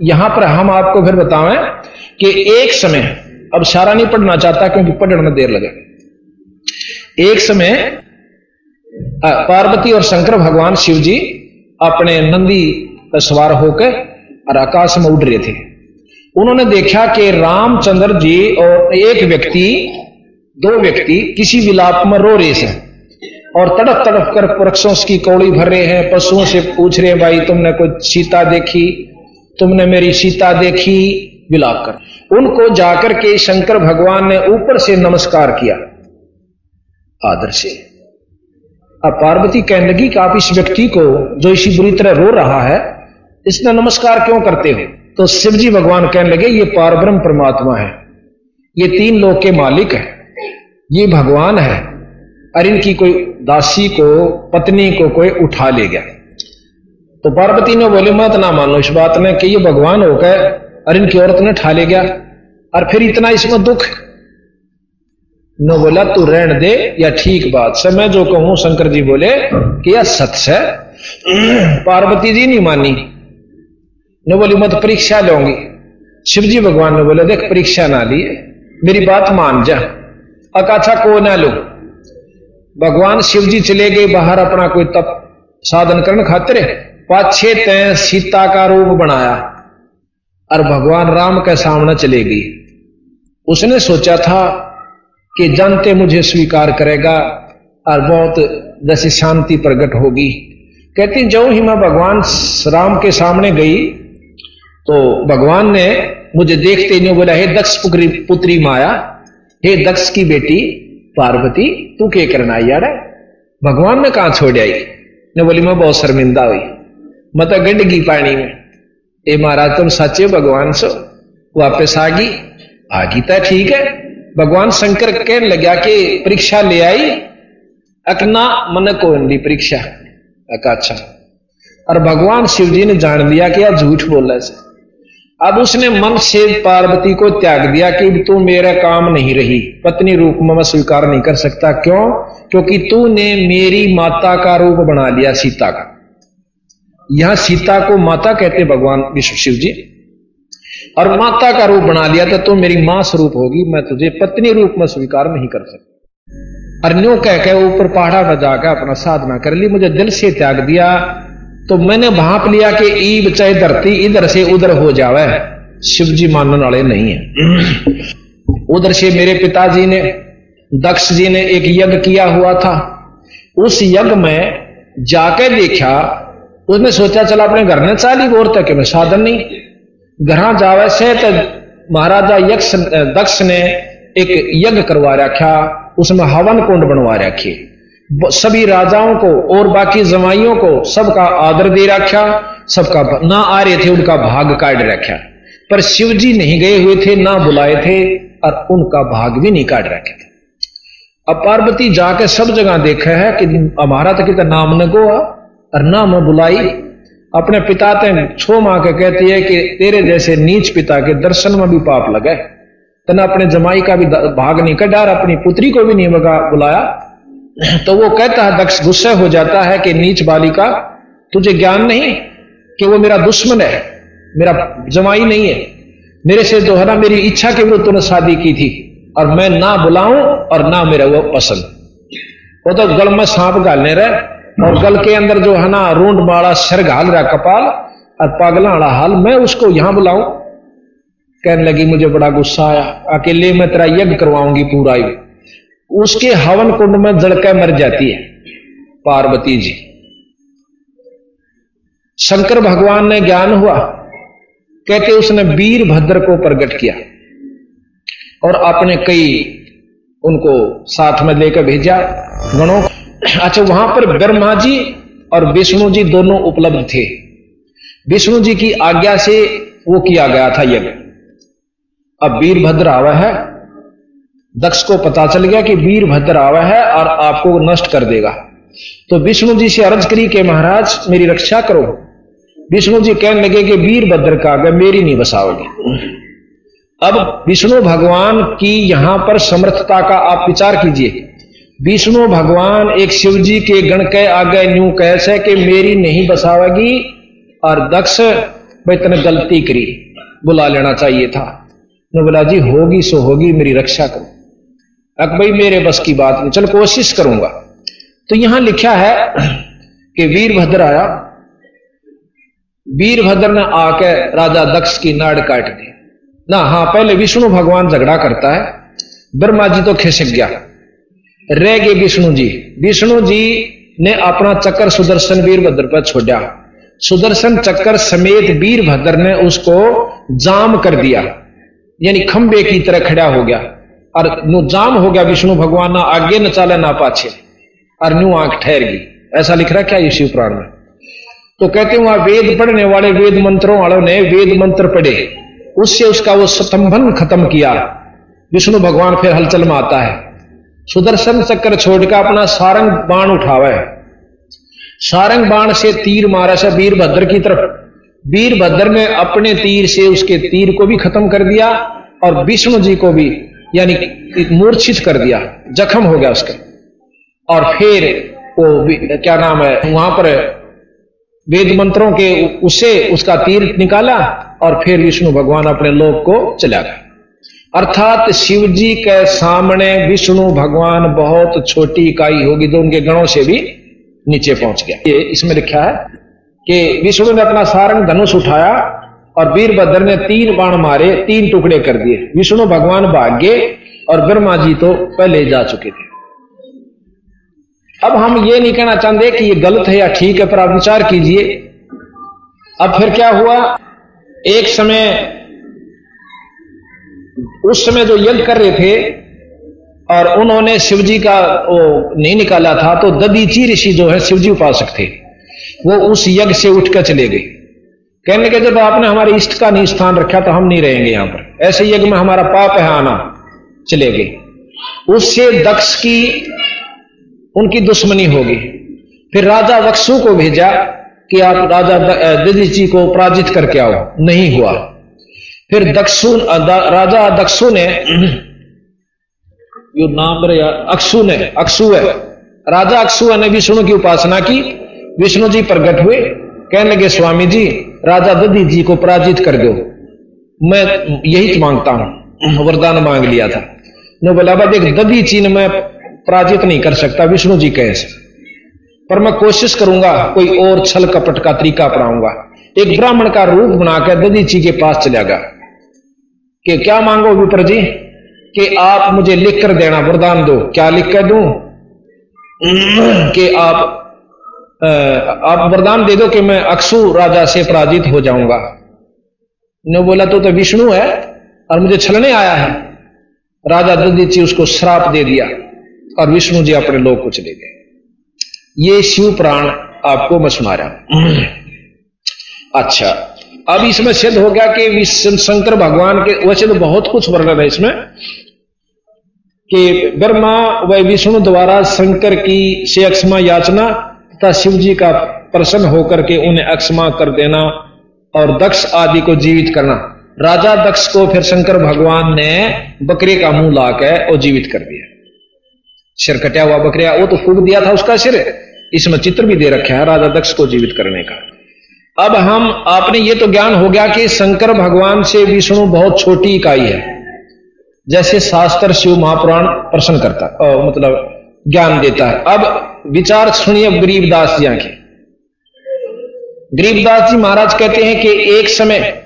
यहाँ पर हम आपको फिर बतावें कि एक समय, अब सारा नहीं पढ़ना चाहता क्योंकि पढ़ने में देर लगे। एक समय पार्वती और शंकर भगवान शिव जी अपने नंदी पर सवार होकर और आकाश में उड़ रहे थे। उन्होंने देखा कि रामचंद्र जी और एक व्यक्ति, दो व्यक्ति किसी विलाप में रो रहे हैं और तड़प तड़प कर वृक्षों की कौड़ी भर रहे हैं, पशुओं से पूछ रहे हैं, भाई, तुमने कोई सीता देखी? तुमने मेरी सीता देखी? विलाप कर। उनको जाकर के शंकर भगवान ने ऊपर से नमस्कार किया। आदर से। अब पार्वती कहने लगी कि आप इस व्यक्ति को जो इसी बुरी तरह रो रहा है, इसने नमस्कार क्यों करते हो? तो शिवजी भगवान कहने लगे, ये पारब्रह्म परमात्मा है। ये तीन लोक के मालिक है। ये भगवान है। और इनकी कोई दासी को, पत्नी को कोई उठा ले गया। तो पार्वती ने बोले, मत ना मानो इस बात में कि ये भगवान होकर और इनकी औरत ने उठा ले गया। और फिर इतना इसमें दुख न बोला, तू रहन दे या ठीक बात। से मैं जो कहूँ, शंकर जी बोले कि यह सच है। पार्वती जी नहीं मानी। न बोली, मत परीक्षा लूँगी। शिव जी भगवान ने बोले, देख, परीक्षा ना लिए। मेरी बात मान जा। अकाछा को ना लो। भगवान शिव जी चले गए, बाहर अपना कोई तप साधन करने खातिर। पाछे तय सीता का रूप बनाया और भगवान राम के सामने चले गई उसने सोचा था कि जानते मुझे स्वीकार करेगा और बहुत जैसे शांति प्रकट होगी। कहती जो ही मैं भगवान राम के सामने गई तो भगवान ने मुझे देखते नहीं बोला, हे दक्ष पुत्री माया, हे दक्ष की बेटी पार्वती, तू क्या करना यार भगवान ने कहा छोड़ आई? ने बोली, मैं बहुत शर्मिंदा हुई। मत तो गंडगी पानी में। ए महाराज, तुम सच्चे भगवान सो। वापस आ गई आ गई तो ठीक है। भगवान शंकर कहने लगा कि परीक्षा ले आई, अकना मन को परीक्षा। अच्छा। और भगवान शिव जी ने जान लिया कि यह झूठ बोला से। अब उसने मन से पार्वती को त्याग दिया कि तू मेरा काम नहीं रही, पत्नी रूप में मैं स्वीकार नहीं कर सकता। क्यों? क्योंकि तू ने मेरी माता का रूप बना लिया सीता का। यहाँ सीता को माता कहते भगवान विश्व शिव जी। और माता का रूप बना लिया तो तू मेरी माँ स्वरूप होगी, मैं तुझे पत्नी रूप में स्वीकार नहीं कर सकता। और न्यू कह के ऊपर पहाड़ा पर जाकर अपना साधना कर ली, मुझे दिल से त्याग दिया तो मैंने भाप लिया कि ईब चाहे धरती इधर से उधर हो जावे। शिव जी मानने वाले नहीं है। उधर से मेरे पिताजी ने, दक्ष जी ने एक यज्ञ किया हुआ था। उस यज्ञ में जाके देखा, उसने सोचा, चला अपने घर ने चाली गोर तक मैं साधन नहीं। घर जावे से तो महाराजा यक्ष दक्ष ने एक यज्ञ करवा रखा उसमें हवन कुंड बनवा रखे। सभी राजाओं को और बाकी जमाइयों को सबका आदर दे रखा सबका ना आ रहे थे, उनका भाग काट रखा पर शिव जी नहीं गए हुए थे, ना बुलाए थे, और उनका भाग भी नहीं काट रखे थे। अब पार्वती जाके सब जगह देखा है कि हमारा तो कितना नाम न गो और ना मैं बुलाई। अपने पिता ते छो माँ के कहती है कि तेरे जैसे नीच पिता के दर्शन में भी पाप लगे। तना अपने जमाई का भी भाग नहीं कटा अपनी पुत्री को भी नहीं बुलाया। तो वो कहता है, दक्ष, गुस्से हो जाता है कि नीच बालिका, तुझे ज्ञान नहीं कि वो मेरा दुश्मन है, मेरा जमाई नहीं है। मेरे से जो है ना मेरी इच्छा के विरुद्ध तूने शादी की थी और मैं ना बुलाऊं और ना मेरा वो पसंद। वो तो गल में सांप गालने रहे। और गल के अंदर जो है ना, रूंड बाड़ा सिर घाल रहा कपाल, और पागला वाला हाल, मैं उसको यहाँ बुलाऊं। कहने लगी, मुझे बड़ा गुस्सा आया। अकेले मैं तेरा यज्ञ करवाऊँगी पूरा ही। उसके हवन कुंड में जड़कर मर जाती है। पार्वती जी। शंकर भगवान ने ज्ञान हुआ। कहते उसने वीर भद्र को प्रकट किया और आपने कई उनको साथ में लेकर भेजा। गणों अच्छा वहाँ पर ब्रह्मा जी और विष्णु जी दोनों उपलब्ध थे। विष्णु जी की आज्ञा से वो किया गया था यज्ञ। अब वीरभद्र आवा है, दक्ष को पता चल गया कि वीरभद्र आवा है और आपको नष्ट कर देगा। तो विष्णु जी से अर्ज़ करी के महाराज, मेरी रक्षा करो। विष्णु जी कहने लगे कि वीरभद्र का आगे मेरी नहीं बसाओगे। अब विष्णु भगवान की यहाँ पर समर्थता का आप विचार कीजिए। विष्णु भगवान एक शिव जी के गण के आगे न्यू कैसे कि मेरी नहीं बसावेगी और दक्ष, भाई तने गलती करी, बुला लेना चाहिए था। ने बोला, जी, होगी सो होगी, मेरी रक्षा करो। अक भाई, मेरे बस की बात नहीं, चल कोशिश करूँगा। तो यहाँ लिखा है कि वीरभद्र आया। वीरभद्र ने आकर राजा दक्ष की नाड़ काट दी। ना हाँ पहले विष्णु भगवान झगड़ा करता है, ब्रह्मा जी तो खिसक गया। रह गए विष्णु जी। विष्णु जी ने अपना चक्कर सुदर्शन वीरभद्र पर छोड़ा। सुदर्शन चक्कर समेत वीरभद्र ने उसको जाम कर दिया। यानी खंबे की तरह खड़ा हो गया। और नु जाम हो गया विष्णु भगवान ना आगे न चाले ना पाछे। और न्यू आँख ठहर गई। ऐसा लिख रहा क्या ये शिव पुराण में। तो कहते वहाँ वेद पढ़ने वाले वेद मंत्रों वालों ने वेद मंत्र पढ़े। उससे उसका वो स्तंभन खत्म किया। विष्णु भगवान फिर हलचल में आता है। सुदर्शन चक्र छोड़कर अपना सारंग बाण उठावा। सारंग बाण से तीर मारा से वीरभद्र की तरफ़। वीरभद्र ने अपने तीर से उसके तीर को भी खत्म कर दिया और विष्णु जी को भी, यानी मूर्छित कर दिया। जख्म हो गया उसका। और फिर वो क्या नाम है, वहाँ पर वेद मंत्रों के उसे उसका तीर निकाला और फिर विष्णु भगवान अपने लोक को चला गया। अर्थात शिव जी के सामने विष्णु भगवान बहुत छोटी इकाई होगी तो उनके गणों से भी नीचे पहुँच गया। ये इसमें लिखा है कि विष्णु ने अपना सारंग धनुष उठाया और वीरभद्र ने तीन बाण मारे, तीन टुकड़े कर दिए। विष्णु भगवान भाग्य और ब्रह्मा जी तो पहले जा चुके थे। अब हम ये नहीं कहना चाहते कि ये गलत है या ठीक है, पर आप विचार कीजिए। अब फिर क्या हुआ? एक समय उस समय जो यज्ञ कर रहे थे और उन्होंने शिवजी का वो नहीं निकाला था तो ददीची ऋषि जो है शिवजी उपासक थे, वो उस यज्ञ से उठकर चले गए। कहने के जब आपने हमारे इष्ट का नहीं स्थान रखा तो हम नहीं रहेंगे यहाँ पर। ऐसे यज्ञ में हमारा पाप है, आना। चले गए। उससे दक्ष की उनकी दुश्मनी होगी। फिर राजा वक्सु को भेजा कि आप राजा दिदी जी को पराजित करके आओ। नहीं हुआ। फिर दक्षु राजा दक्षु ने जो नाम अक्षु ने अक्षु है। राजा अक्षु ने विष्णु की उपासना की। विष्णु जी प्रकट हुए। कहने लगे, स्वामी जी, राजा ददी जी को पराजित कर दो। मैं यही माँगता हूँ, वरदान मांग लिया था। नो बोला बाबा देख ददी चीन में पराजित नहीं कर सकता, विष्णु जी कैसे पर मैं कोशिश करूँगा, कोई और छल कपट का तरीका अपनाऊँगा। एक ब्राह्मण का रूप बनाकर ददी जी के पास चलेगा कि क्या मांगो विप्र जी? कि आप मुझे लिख कर देना वरदान दो। क्या लिख कर दू? कि आप आप वरदान दे दो कि मैं अक्सु राजा से पराजित हो जाऊँगा। ने बोला तो, तो विष्णु है और मुझे छलने आया है। राजा जी उसको श्राप दे दिया और विष्णु जी अपने लोग को चले गए। ये शिव प्राण आपको मैं सुना रहा अच्छा। अब इसमें सिद्ध हो गया कि शंकर भगवान के वैसे तो बहुत कुछ वर्णन है इसमें, कि ब्रह्मा व विष्णु द्वारा शंकर की से अक्षमा याचना तथा शिव जी का प्रसन्न होकर के उन्हें अक्षमा कर देना और दक्ष आदि को जीवित करना। राजा दक्ष को फिर शंकर भगवान ने बकरे का मुँह लाकर और जीवित कर दिया। सिर कटा हुआ बकरिया वो तो फूक दिया था उसका सिर। इसमें चित्र भी दे रखा है राजा दक्ष को जीवित करने का। अब हम, आपने ये तो ज्ञान हो गया कि शंकर भगवान से विष्णु बहुत छोटी इकाई है। जैसे शास्त्र शिव महापुराण प्रश्न करता है मतलब ज्ञान देता है। अब विचार सुनिए गरीबदास जी के गरीबदास जी महाराज कहते हैं कि एक समय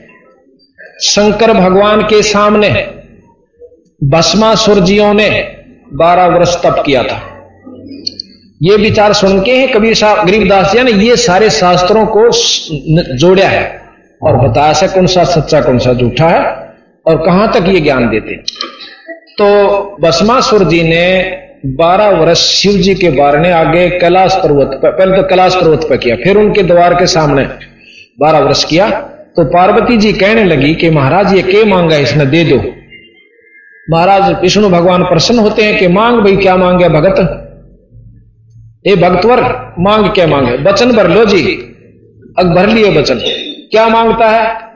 शंकर भगवान के सामने भस्मासुर जियों ने बारह वर्ष तप किया था। ये विचार सुन के हैं कबीर साहब गरीबदास जी ने ये सारे शास्त्रों को जोड़ा है और बताया से कौन सा सच्चा, कौन सा झूठा है और कहाँ तक ये ज्ञान देते हैं। तो बसमासुर जी ने बारह वर्ष शिव जी के बारे ने आगे कैलाश पर्वत पर, पहले तो कैलाश पर्वत पर किया, फिर उनके द्वार के सामने बारह वर्ष किया। तो पार्वती जी कहने लगी कि महाराज, ये के मांगा इसने दे दो। महाराज, विष्णु भगवान प्रसन्न होते हैं कि मांग, भाई, क्या मांगे भगत? ए भक्तवर, मांग क्या मांगे? वचन भर लो जी। अब भर लिए वचन। क्या माँगता है?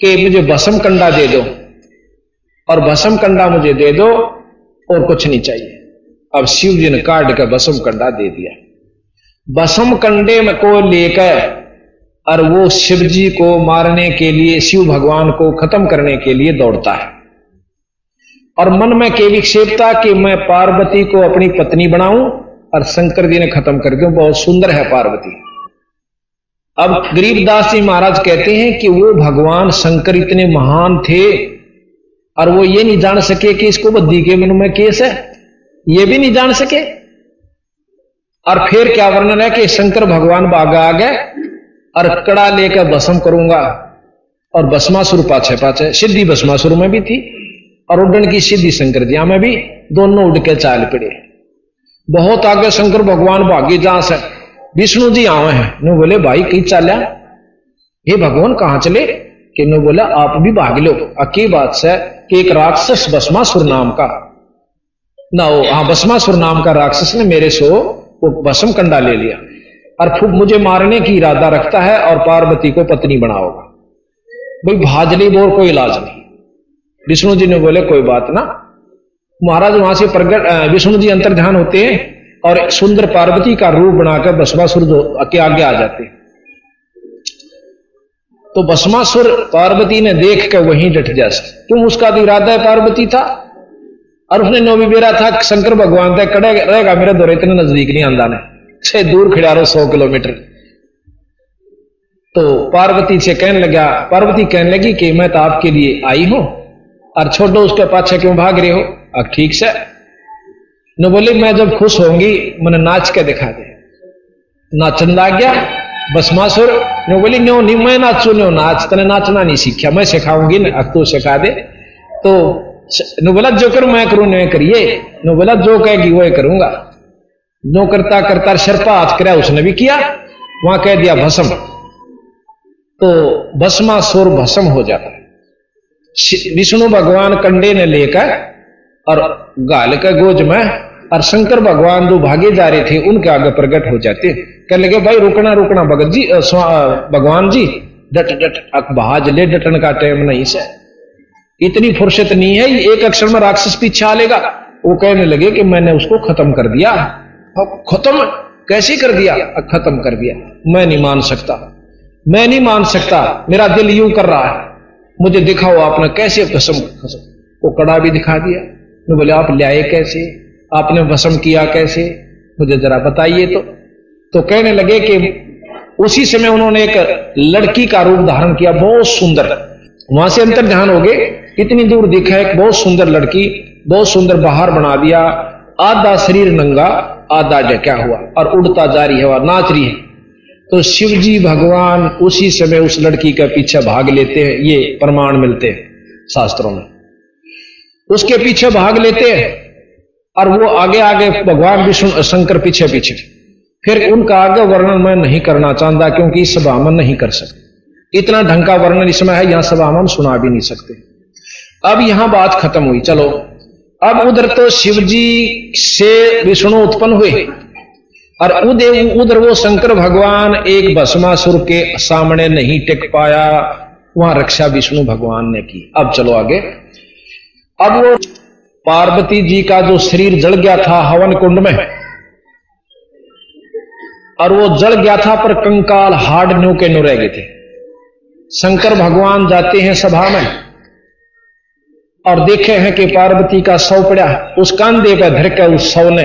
कि मुझे भसम कंडा दे दो। और भसम कंडा मुझे दे दो और कुछ नहीं चाहिए। अब शिव जी ने काट कर भसम कंडा दे दिया। भसम कंडे में को लेकर और वो शिव जी को मारने के लिए, शिव भगवान को खत्म करने के लिए दौड़ता है। और मन में के विक्षेपता कि मैं पार्वती को अपनी पत्नी बनाऊँ और शंकर जी ने खत्म कर दिया बहुत सुंदर है पार्वती। अब गरीबदास जी महाराज कहते हैं कि वो भगवान शंकर इतने महान थे और वो ये नहीं जान सके कि इसको बद्दी के मन में केस है। ये भी नहीं जान सके। और फिर क्या वर्णन है कि शंकर भगवान बागा आ गए और कड़ा लेकर भस्म करूँगा और भस्मासुर पाछे पाछे सिद्धि भस्मासुर में भी थी और उड्डन की सिद्धि शंकर जी में भी दोनों उड़ के चाल पड़े। बहुत आगे शंकर भगवान भाग्य जहाँ से विष्णु जी आवे हैं। नो बोले, भाई कहीं चाल्या? हे भगवान, कहाँ चले? कि नो बोला, आप भी भाग लो। अकी बात से? कि एक राक्षस भस्मासुर नाम का। ना, वो हाँ भस्मासुर नाम का राक्षस ने मेरे से, वो भस्म कंडा ले लिया। और खूब मुझे मारने की इरादा रखता है और पार्वती को पत्नी बनाओगा। भाई भाजली बोल कोई इलाज नहीं। विष्णु जी ने बोले, कोई बात ना महाराज वहाँ से प्रगट विष्णु जी अंतर ध्यान होते हैं और सुंदर पार्वती का रूप बनाकर भस्मासुर के आगे आ जाते तो भस्मासुर पार्वती ने देख कर वहीं डट जैसे क्यों उसका तो इरादा है पार्वती था? और उसने नो बेरा था, शंकर भगवान तक कड़े रहेगा मेरे दौरे, इतने नज़दीक नहीं आंदा ने छह दूर खड़ा सौ किलोमीटर। तो पार्वती से कहने लगा, पार्वती कहने लगी कि मैं तो आपके लिए आई हूँ, और छोटो उसके पाछे क्यों भाग रहे हो? अब ठीक से? न बोले, मैं जब खुश होंगी मैंने नाच के दिखा दे। नाचन लग गया। बसमासुर ने बोली, न्यो नहीं, मैं नाचू, न्यो नाच, तने नाचना नहीं सीखा, मैं सिखाऊँगी, ना, अब तू सिखा दे। तो नु बोला, जो करूँ, मैं करूँ नहीं करिए। नु बोला, जो कहेगी वो करूँगा। नो करता करता शर्पा हाथ कराया, उसने भी किया, वहाँ कह दिया, भस्म। तो भस्मा सुर भस्म हो जाता विष्णु भगवान कंडे ने लेकर और गाल के गोज में और शंकर भगवान जो भागे जा रहे थे, उनके आगे प्रकट हो जाते। कह लगे, भाई, रुकना रुकना, भगत जी भगवान जी, डट डट बहाज ले, डटन का टाइम नहीं से। इतनी फुर्सत नहीं है एक अक्षर में राक्षस पीछे आ लेगा। वो कहने लगे कि मैंने उसको खत्म कर दिया। खत्म कैसे कर दिया? खत्म कर दिया। मैं नहीं मान सकता। मैं नहीं मान सकता। मेरा दिल यूँ कर रहा है। मुझे दिखाओ आपने कैसे कसम कसम। वो कड़ा भी दिखा दिया। मैं बोले, आप लाए कैसे? आपने भस्म किया कैसे? मुझे जरा बताइए तो। तो कहने लगे कि उसी समय उन्होंने एक लड़की का रूप धारण किया, बहुत सुंदर। वहाँ से अंतर ध्यान हो गए, इतनी दूर दिखा एक बहुत सुंदर लड़की, बहुत सुंदर बाहर बना दिया, आधा शरीर नंगा, आधा ढका हुआ और उड़ता जा रही है और नाच रही है। तो शिव जी भगवान उसी समय उस लड़की के पीछे भाग लेते हैं, ये प्रमाण मिलते हैं शास्त्रों में। उसके पीछे भाग लेते हैं और वो आगे आगे भगवान विष्णु शंकर पीछे पीछे। फिर उनका आगे वर्णन मैं नहीं करना चाहता, क्योंकि इस सभा में नहीं कर सकते। इतना ढंग का वर्णन इसमें है, यहाँ सभा में हम सुना भी नहीं सकते। अब यहाँ बात खत्म हुई, चलो। अब उधर तो शिव जी से विष्णु उत्पन्न हुए, और उधर उधर वो शंकर भगवान एक भस्मासुर के सामने नहीं टिक पाया। वहाँ रक्षा विष्णु भगवान ने की। अब चलो आगे। अब वो पार्वती जी का जो शरीर जल गया था हवन कुंड में, और वो जल गया था पर कंकाल हार्ड न्यू के नु रह गए थे। शंकर भगवान जाते हैं सभा में, और देखे हैं कि पार्वती का सौ पड़ा, उस कांधे पर धर के उस सौ ने,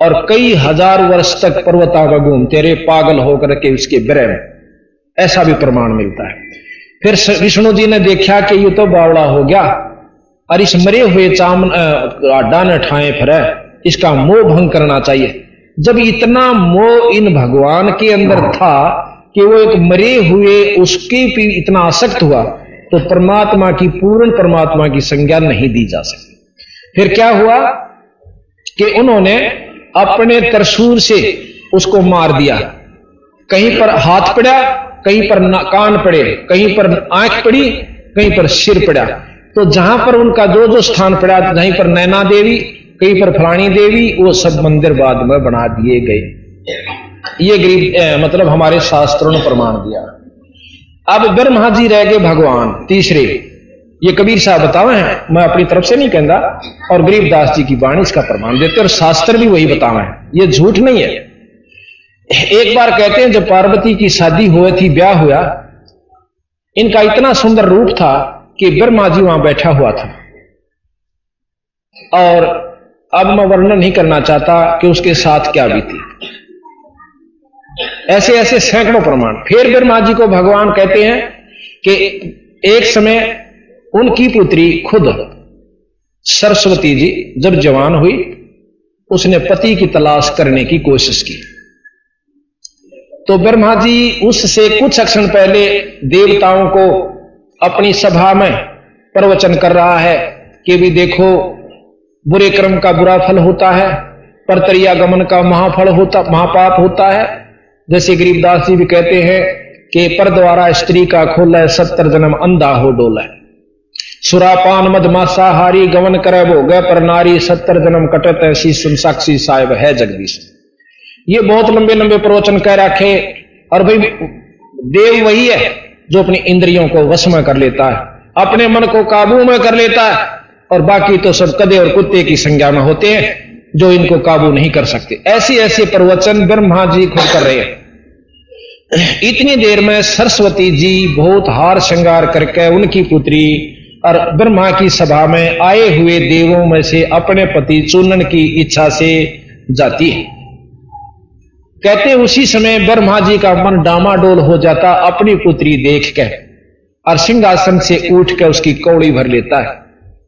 और कई हज़ार वर्ष तक पर्वता का घूम, तेरे पागल होकर के उसके बिरह में, ऐसा भी प्रमाण मिलता है। फिर विष्णु जी ने देखा कि ये तो बावड़ा हो गया। और इस मरे हुए चाम डान ठाए फिर, इसका मोह भंग करना चाहिए। जब इतना मोह इन भगवान के अंदर था कि वो एक मरे हुए, उसके भी इतना आसक्त हुआ तो परमात्मा की, पूर्ण परमात्मा की संज्ञा नहीं दी जा सकती। फिर क्या हुआ कि उन्होंने अपने तरसूर से उसको मार दिया। कहीं पर हाथ पड़ा, कहीं पर कान पड़े, कहीं पर आँख पड़ी, कहीं पर सिर पड़ा। तो जहाँ पर उनका जो जो स्थान पड़ा, जहीं पर नैना देवी, कहीं पर फलानी देवी, वो सब मंदिर बाद में बना दिए गए। ये गरीब मतलब हमारे शास्त्रों ने प्रमाण दिया। अब ब्रह्मा जी रह गए भगवान, तीसरे। ये कबीर साहब बतावे हैं, मैं अपनी तरफ़ से नहीं कहता और गरीबदास जी की वाणी इसका प्रमाण देते और शास्त्र भी वही बतावे हैं। ये झूठ नहीं है। एक बार कहते हैं, जब पार्वती की शादी हुई थी, ब्याह हुआ, इनका इतना सुंदर रूप था कि ब्रह्मा जी वहाँ बैठा हुआ था। और अब मैं वर्णन नहीं करना चाहता कि उसके साथ क्या बीती। ऐसे ऐसे सैकड़ों प्रमाण। फिर ब्रह्मा जी को भगवान कहते हैं कि एक समय उनकी पुत्री खुद, सरस्वती जी, जब जवान हुई, उसने पति की तलाश करने की कोशिश की। तो ब्रह्मा जी उससे कुछ क्षण पहले देवताओं को अपनी सभा में प्रवचन कर रहा है कि भी देखो, बुरे कर्म का बुरा फल होता है, परतरिया गमन का महाफल होता, महापाप होता है। जैसे गरीबदास जी भी कहते हैं कि पर द्वारा स्त्री का खोल है सत्तर जन्म अंधा हो डोला है सुरापान मद मासाहारी गवन करे वो गए पर नारी सत्तर जन्म कटत ऐसी सुन साक्षी साहेब है जगदीश। ये बहुत लंबे लंबे प्रवचन कह रखे, और भाई, देव वही है। जो अपनी इंद्रियों को वश में कर लेता है, अपने मन को काबू में कर लेता है, और बाकी तो सब कदे और कुत्ते की संज्ञा में होते हैं, जो इनको काबू नहीं कर सकते। ऐसे ऐसे प्रवचन ब्रह्मा जी खुद कर रहे हैं। इतनी देर में सरस्वती जी बहुत हार श्रृंगार करके उनकी पुत्री और ब्रह्मा की सभा में आए हुए देवों में से अपने पति चुनन की इच्छा से जाती है। कहते उसी समय ब्रह्मा जी का मन डामाडोल हो जाता, अपनी पुत्री देख के। और सिंहासन से उठ के उसकी कौड़ी भर लेता है।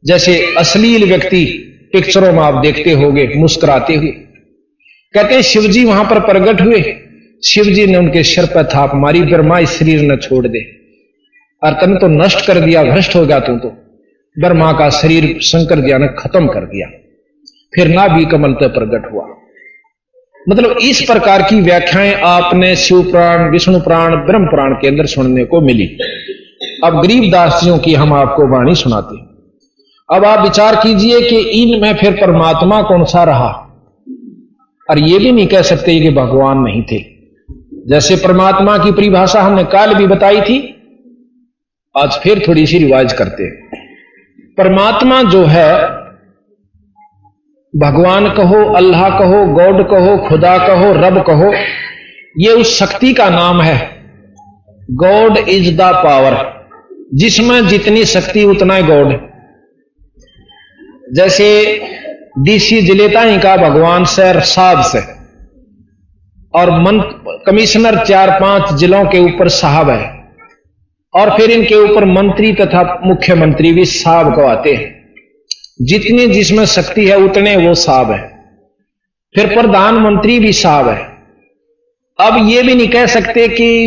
जैसे अश्लील व्यक्ति पिक्चरों में आप देखते होंगे, मुस्कुराते हुए। कहते शिवजी वहाँ पर प्रकट हुए। शिवजी ने उनके सिर पर थाप मारी, ब्रह्मा, इस शरीर न छोड़ दे। और तन तो नष्ट कर दिया, भ्रष्ट हो गया तू तो। ब्रह्मा का शरीर शंकर दिया ने खत्म कर दिया। फिर ना भी कमल तो प्रकट हुआ। मतलब इस प्रकार की व्याख्याएँ आपने शिव प्राण विष्णु प्राण ब्रह्म प्राण के अंदर सुनने को मिली। अब गरीब दासियों की हम आपको वाणी सुनाते हैं। अब आप विचार कीजिए कि इनमें फिर परमात्मा कौन सा रहा? और ये भी नहीं कह सकते कि भगवान नहीं थे। जैसे परमात्मा की परिभाषा हमने काल भी बताई थी, आज फिर थोड़ी सी रिवाज करते हैं। परमात्मा जो है भगवान कहो, अल्लाह कहो, गॉड कहो, खुदा कहो, रब कहो, ये उस शक्ति का नाम है। God is the power. जिसमें जितनी शक्ति, उतना ही गॉड। जैसे डीसी जिलेता ही का भगवान से साहब से, और मन कमिश्नर चार पाँच जिलों के ऊपर साहब है, और फिर इनके ऊपर मंत्री तथा मुख्यमंत्री भी साहब को आते हैं। जितनी जिसमें शक्ति है, उतने वो साहब है। फिर प्रधानमंत्री भी साहब है। अब ये भी नहीं कह सकते कि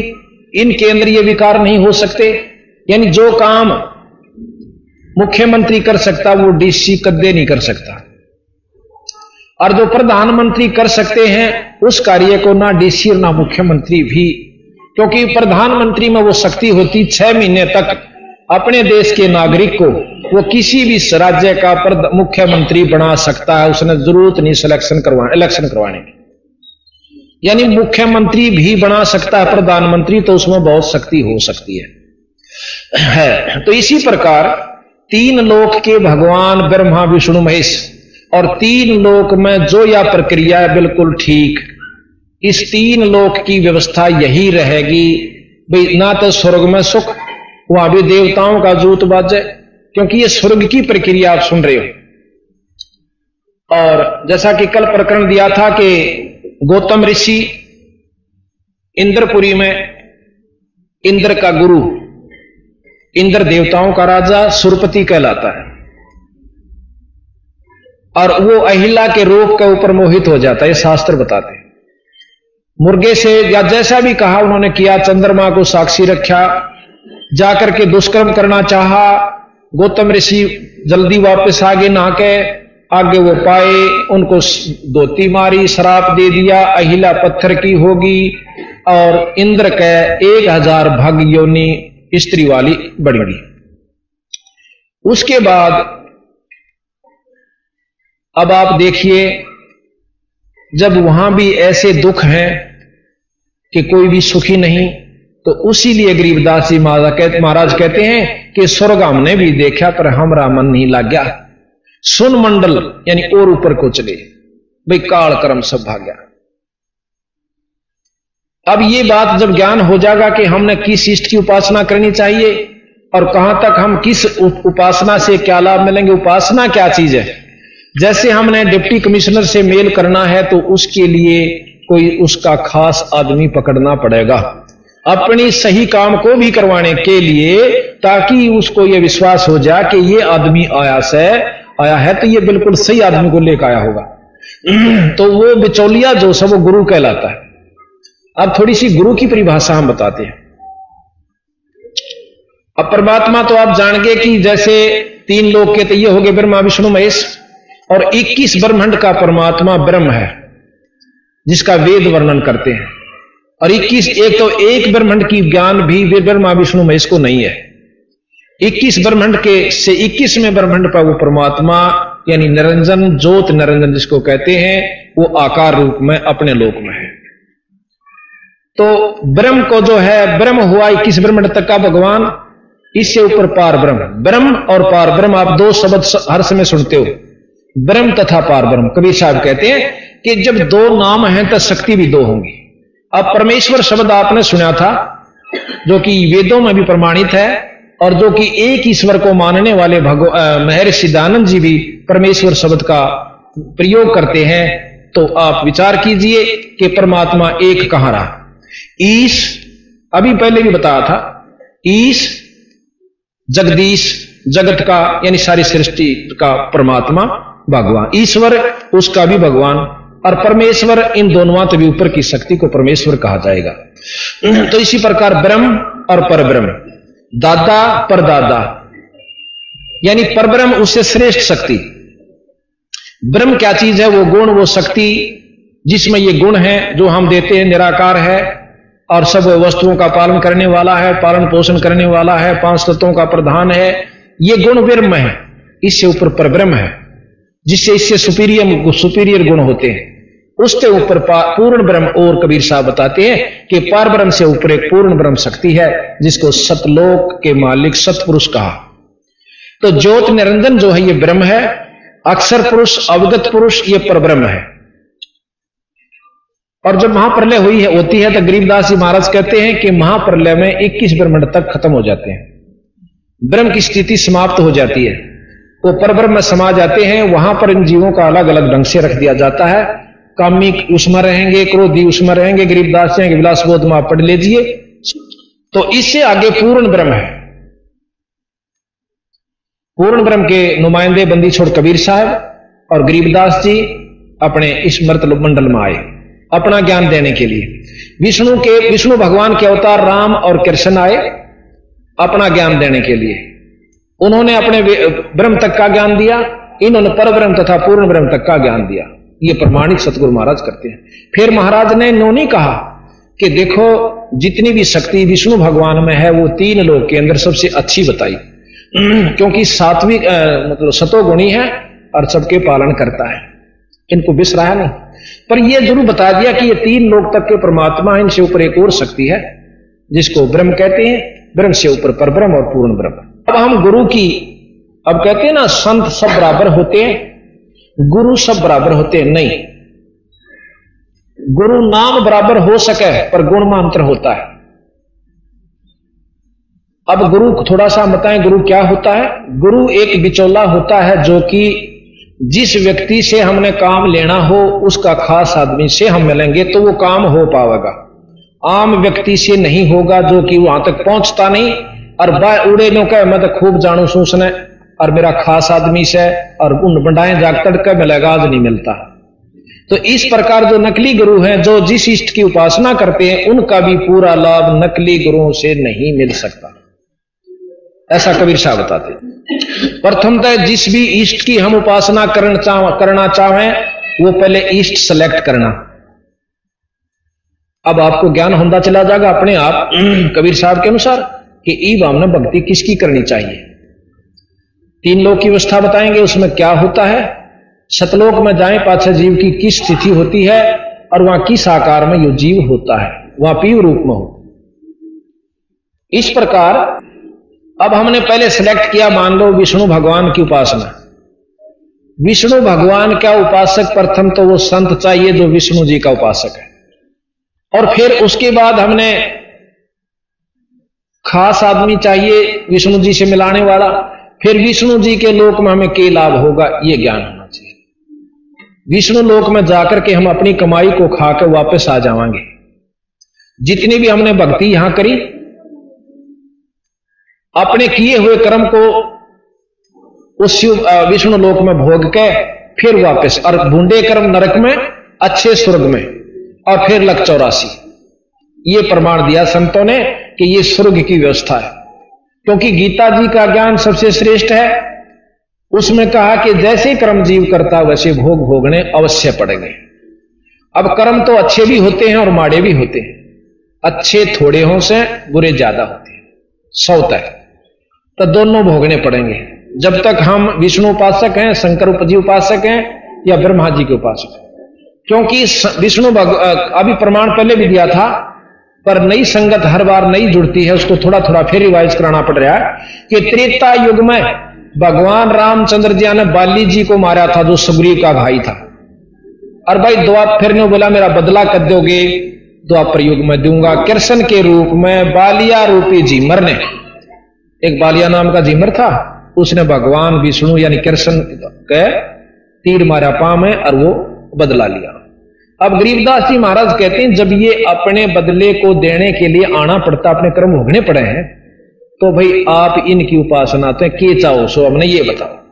इन केंद्रीय विकार नहीं हो सकते। यानी जो काम मुख्यमंत्री कर सकता, वो डीसी कद्दे नहीं कर सकता। और जो प्रधानमंत्री कर सकते हैं, उस कार्य को ना डीसी और ना मुख्यमंत्री भी। क्योंकि प्रधानमंत्री में वो शक्ति होती छह महीने तक। अपने देश के नागरिक को वो किसी भी राज्य का मुख्यमंत्री बना सकता है, उसने ज़रूरत नहीं सिलेक्शन करवाने इलेक्शन करवाने की। यानी मुख्यमंत्री भी बना सकता है, प्रधानमंत्री तो उसमें बहुत शक्ति हो सकती है। है तो इसी प्रकार तीन लोक के भगवान ब्रह्मा, विष्णु, महेश और तीन लोक में जो यह प्रक्रिया है, बिल्कुल ठीक। इस तीन लोक की व्यवस्था यही रहेगी, भाई, ना तो स्वर्ग में सुख वहाँ भी देवताओं का जूत बाजे, क्योंकि ये स्वर्ग की प्रक्रिया आप सुन रहे हो। और जैसा कि कल प्रकरण दिया था कि गौतम ऋषि इंद्रपुरी में इंद्र का गुरु, इंद्र देवताओं का राजा सुरपति कहलाता है। और वो अहिला के रूप के ऊपर मोहित हो जाता है शास्त्र बताते मुर्गे से या जैसा भी कहा उन्होंने किया, चंद्रमा को साक्षी रखा जाकर के दुष्कर्म करना चाहा। गौतम ऋषि जल्दी वापस आगे नहा के आगे वो पाए, उनको धोती मारी, शराप दे दिया, अहिला पत्थर की होगी। और इंद्र के एक हज़ार भग योनि स्त्री वाली बड़ी उसके बाद अब आप देखिए, जब वहाँ भी ऐसे दुख हैं कि कोई भी सुखी नहीं तो उसी लिए गरीबदास जी महाराज कहते हैं कि स्वर्ग हमने भी देखा, पर हमारा मन नहीं लग गया सुन मंडल, यानी और ऊपर को चले। भाई, काल कर्म सब भाग्या। अब ये बात जब ज्ञान हो जाएगा कि हमने किस इष्ट की उपासना करनी चाहिए, और कहाँ तक हम किस उपासना से क्या लाभ मिलेंगे, उपासना क्या चीज़ है? जैसे हमने डिप्टी कमिश्नर से मेल करना है तो उसके लिए कोई उसका खास आदमी पकड़ना पड़ेगा। अपनी सही काम को भी करवाने के लिए, ताकि उसको यह विश्वास हो जाए कि ये आदमी आया से, आया है तो ये बिल्कुल सही आदमी को लेकर आया होगा। तो वो बिचौलिया जो सब वो गुरु कहलाता है। अब थोड़ी सी गुरु की परिभाषा हम बताते हैं। अब परमात्मा तो आप जान गए कि जैसे तीन लोग के तो ये हो गए ब्रह्मा, विष्णु, महेश, और 21 ब्रह्मांड का परमात्मा ब्रह्म है, जिसका वेद वर्णन करते हैं। और 21 एक तो एक ब्रह्मंड की ज्ञान भी वे ब्रह्मा विष्णु महेश को नहीं है। इक्कीस ब्रह्मंड के से इक्कीसवें ब्रह्मंड पर वो परमात्मा, यानी निरंजन, ज्योत निरंजन जिसको कहते हैं, वो आकार रूप में अपने लोक में है। तो ब्रह्म को जो है, ब्रह्म हुआ इक्कीस ब्रह्मंड तक का भगवान, इससे ऊपर पार ब्रह्म। ब्रह्म और पार ब्रह्म आप दो शब्द हर समय सुनते हो। ब्रह्म तथा पार ब्रह्म। कबीर साहब कहते हैं कि जब दो नाम हैं तो शक्ति भी दो होंगी। अब परमेश्वर शब्द आपने सुना था, जो कि वेदों में भी प्रमाणित है, और जो कि एक ईश्वर को मानने वाले भगवान महर्षि दानंद जी भी परमेश्वर शब्द का प्रयोग करते हैं तो आप विचार कीजिए कि परमात्मा एक कहाँ रहा। ईश, अभी पहले भी बताया था, ईश, जगदीश, जगत का, यानी सारी सृष्टि का परमात्मा भगवान, ईश्वर, उसका भी भगवान। और परमेश्वर इन दोनों तभी ऊपर की शक्ति को परमेश्वर कहा जाएगा। तो इसी प्रकार ब्रह्म और परब्रह्म। दादा परदादा यानी परब्रह्म उससे श्रेष्ठ शक्ति। ब्रह्म क्या चीज़ है? वो गुण, वो शक्ति, जिसमें ये गुण है, जो हम देते हैं, निराकार है, और सब वस्तुओं का पालन करने वाला है, पालन पोषण करने वाला है, पाँच तत्वों का प्रधान है। ये गुण ब्रह्म है। इससे ऊपर परब्रह्म है, जिससे इससे सुपीरियर सुपीरियर गुण होते हैं। उसके ऊपर पूर्ण ब्रह्म और कबीर साहब बताते हैं कि पार ब्रह्म से ऊपर एक पूर्ण ब्रह्म शक्ति है, जिसको सतलोक के मालिक सतपुरुष कहा। तो ज्योत निरंजन जो है, ये ब्रह्म है, अक्षर पुरुष, अवगत पुरुष, ये परब्रह्म है। और जब महाप्रलय हुई है, होती है तो गरीबदास जी महाराज कहते हैं कि महाप्रलय में 21 ब्रह्मंड तक खत्म हो जाते हैं। ब्रह्म की स्थिति समाप्त हो जाती है। वो तो परब्रह्म में समा जाते हैं, वहाँ पर इन जीवों का अलग अलग ढंग से रख दिया जाता है। कामी उसमें रहेंगे, क्रोधी उसमें रहेंगे गरीबदास जी विलास बोध में पढ़ लीजिए। तो इससे आगे पूर्ण ब्रह्म है। पूर्ण ब्रह्म के नुमाइंदे बंदी छोड़ कबीर साहब और गरीबदास जी अपने इस मृत मंडल में आए, अपना ज्ञान देने के लिए। विष्णु के, विष्णु भगवान के अवतार राम और कृष्ण आए, अपना ज्ञान देने के लिए। उन्होंने अपने ब्रह्म तक का ज्ञान दिया, इन्होंने पर ब्रह्म तथा पूर्ण ब्रह्म तक का ज्ञान दिया। ये प्रमाणिक सतगुरु महाराज करते हैं। फिर महाराज ने इन्होंने कहा कि देखो, जितनी भी शक्ति विष्णु भगवान में है, वो तीन लोग के अंदर सबसे अच्छी बताई। क्योंकि सात्विक मतलब सतोगुणी है और सबके पालन करता है। इनको बिसराया नहीं। पर यह ज़रूर बता दिया कि ये तीन लोग तक के परमात्मा इनसे ऊपर एक और शक्ति है, जिसको ब्रह्म कहते हैं। ब्रह्म से ऊपर पर ब्रह्म और पूर्ण ब्रह्म। अब हम गुरु की, अब कहते हैं ना, संत सब बराबर होते हैं। गुरु सब बराबर होते नहीं। गुरु नाम बराबर हो सके, पर गुण में अंतर होता है। अब गुरु थोड़ा सा बताएँ, गुरु क्या होता है? गुरु एक बिचौला होता है, जो कि जिस व्यक्ति से हमने काम लेना हो, उसका खास आदमी से हम मिलेंगे तो वो काम हो पाएगा। आम व्यक्ति से नहीं होगा, जो कि वहाँ तक पहुँचता नहीं, और उड़े नो कह मैं तो खूब जानू सूसने और मेरा खास आदमी से और उन बंडाएँ जाग तड़के मिलेगा आज नहीं मिलता। तो इस प्रकार जो नकली गुरु हैं, जो जिस इष्ट की उपासना करते हैं, उनका भी पूरा लाभ नकली गुरुओं से नहीं मिल सकता। ऐसा कबीर शाह बताते प्रथमतः जिस भी ईष्ट की हम उपासना करना चाह वो पहले ईष्ट सेलेक्ट करना। अब आपको ज्ञान होता चला जाएगा अपने आप। कबीर साहब के अनुसार कि ई भावना भक्ति किसकी करनी चाहिए? तीन लोग की व्यवस्था बताएँगे, उसमें क्या होता है? सतलोक में जाए पाछे जीव की किस स्थिति होती है और वहाँ किस आकार में यो जीव होता है? वहाँ पीव रूप में हो। इस प्रकार, अब हमने पहले सिलेक्ट किया, मान लो विष्णु भगवान की उपासना। विष्णु भगवान का उपासक? प्रथम तो वो संत चाहिए जो विष्णु जी का उपासक है। और फिर उसके बाद हमने खास आदमी चाहिए विष्णु जी से मिलाने वाला। फिर विष्णु जी के लोक में हमें के लाभ होगा, ये ज्ञान होना चाहिए। विष्णु लोक में जाकर के हम अपनी कमाई को खाकर वापस आ जावांगे। जितनी भी हमने भक्ति यहाँ करी, अपने किए हुए कर्म को उस विष्णु लोक में भोग के, फिर वापस, और बूंदे कर्म नरक में, अच्छे स्वर्ग में, और फिर लक चौरासी। ये प्रमाण दिया संतों ने कि ये स्वर्ग की व्यवस्था है। क्योंकि गीता जी का ज्ञान सबसे श्रेष्ठ है। उसमें कहा कि जैसे कर्म जीव करता, वैसे भोग भोगने अवश्य पड़ेंगे। अब कर्म तो अच्छे भी होते हैं और माड़े भी होते हैं। अच्छे थोड़े हों से, बुरे ज़्यादा होते हैं। सौ तय। तो दोनों भोगने पड़ेंगे। जब तक हम विष्णु उपासक हैं, शंकर उपजी उपासक हैं, या ब्रह्मा जी के उपासक हैं। क्योंकि विष्णु अभी प्रमाण पहले भी दिया था पर नई संगत हर बार नई जुड़ती है, उसको थोड़ा थोड़ा फिर रिवाइज कराना पड़ रहा है कि त्रेता युग में भगवान रामचंद्र जी ने बाली जी को मारा था, जो सुग्रीव का भाई था। और भाई दुआ फिर ने बोला, मेरा बदला कर दोगे द्वापर युग में दूँगा। कृष्ण के रूप में बालिया रूपी जीमर ने, एक बालिया नाम का जीमर था, उसने भगवान विष्णु यानी कृष्ण के तीर मारा पाम में और वो बदला लिया। अब गरीबदास जी महाराज कहते हैं, जब ये अपने बदले को देने के लिए आना पड़ता, अपने कर्म भोगने पड़े हैं तो भाई आप इनकी उपासना तो के चाहो सो हमने ये बताओ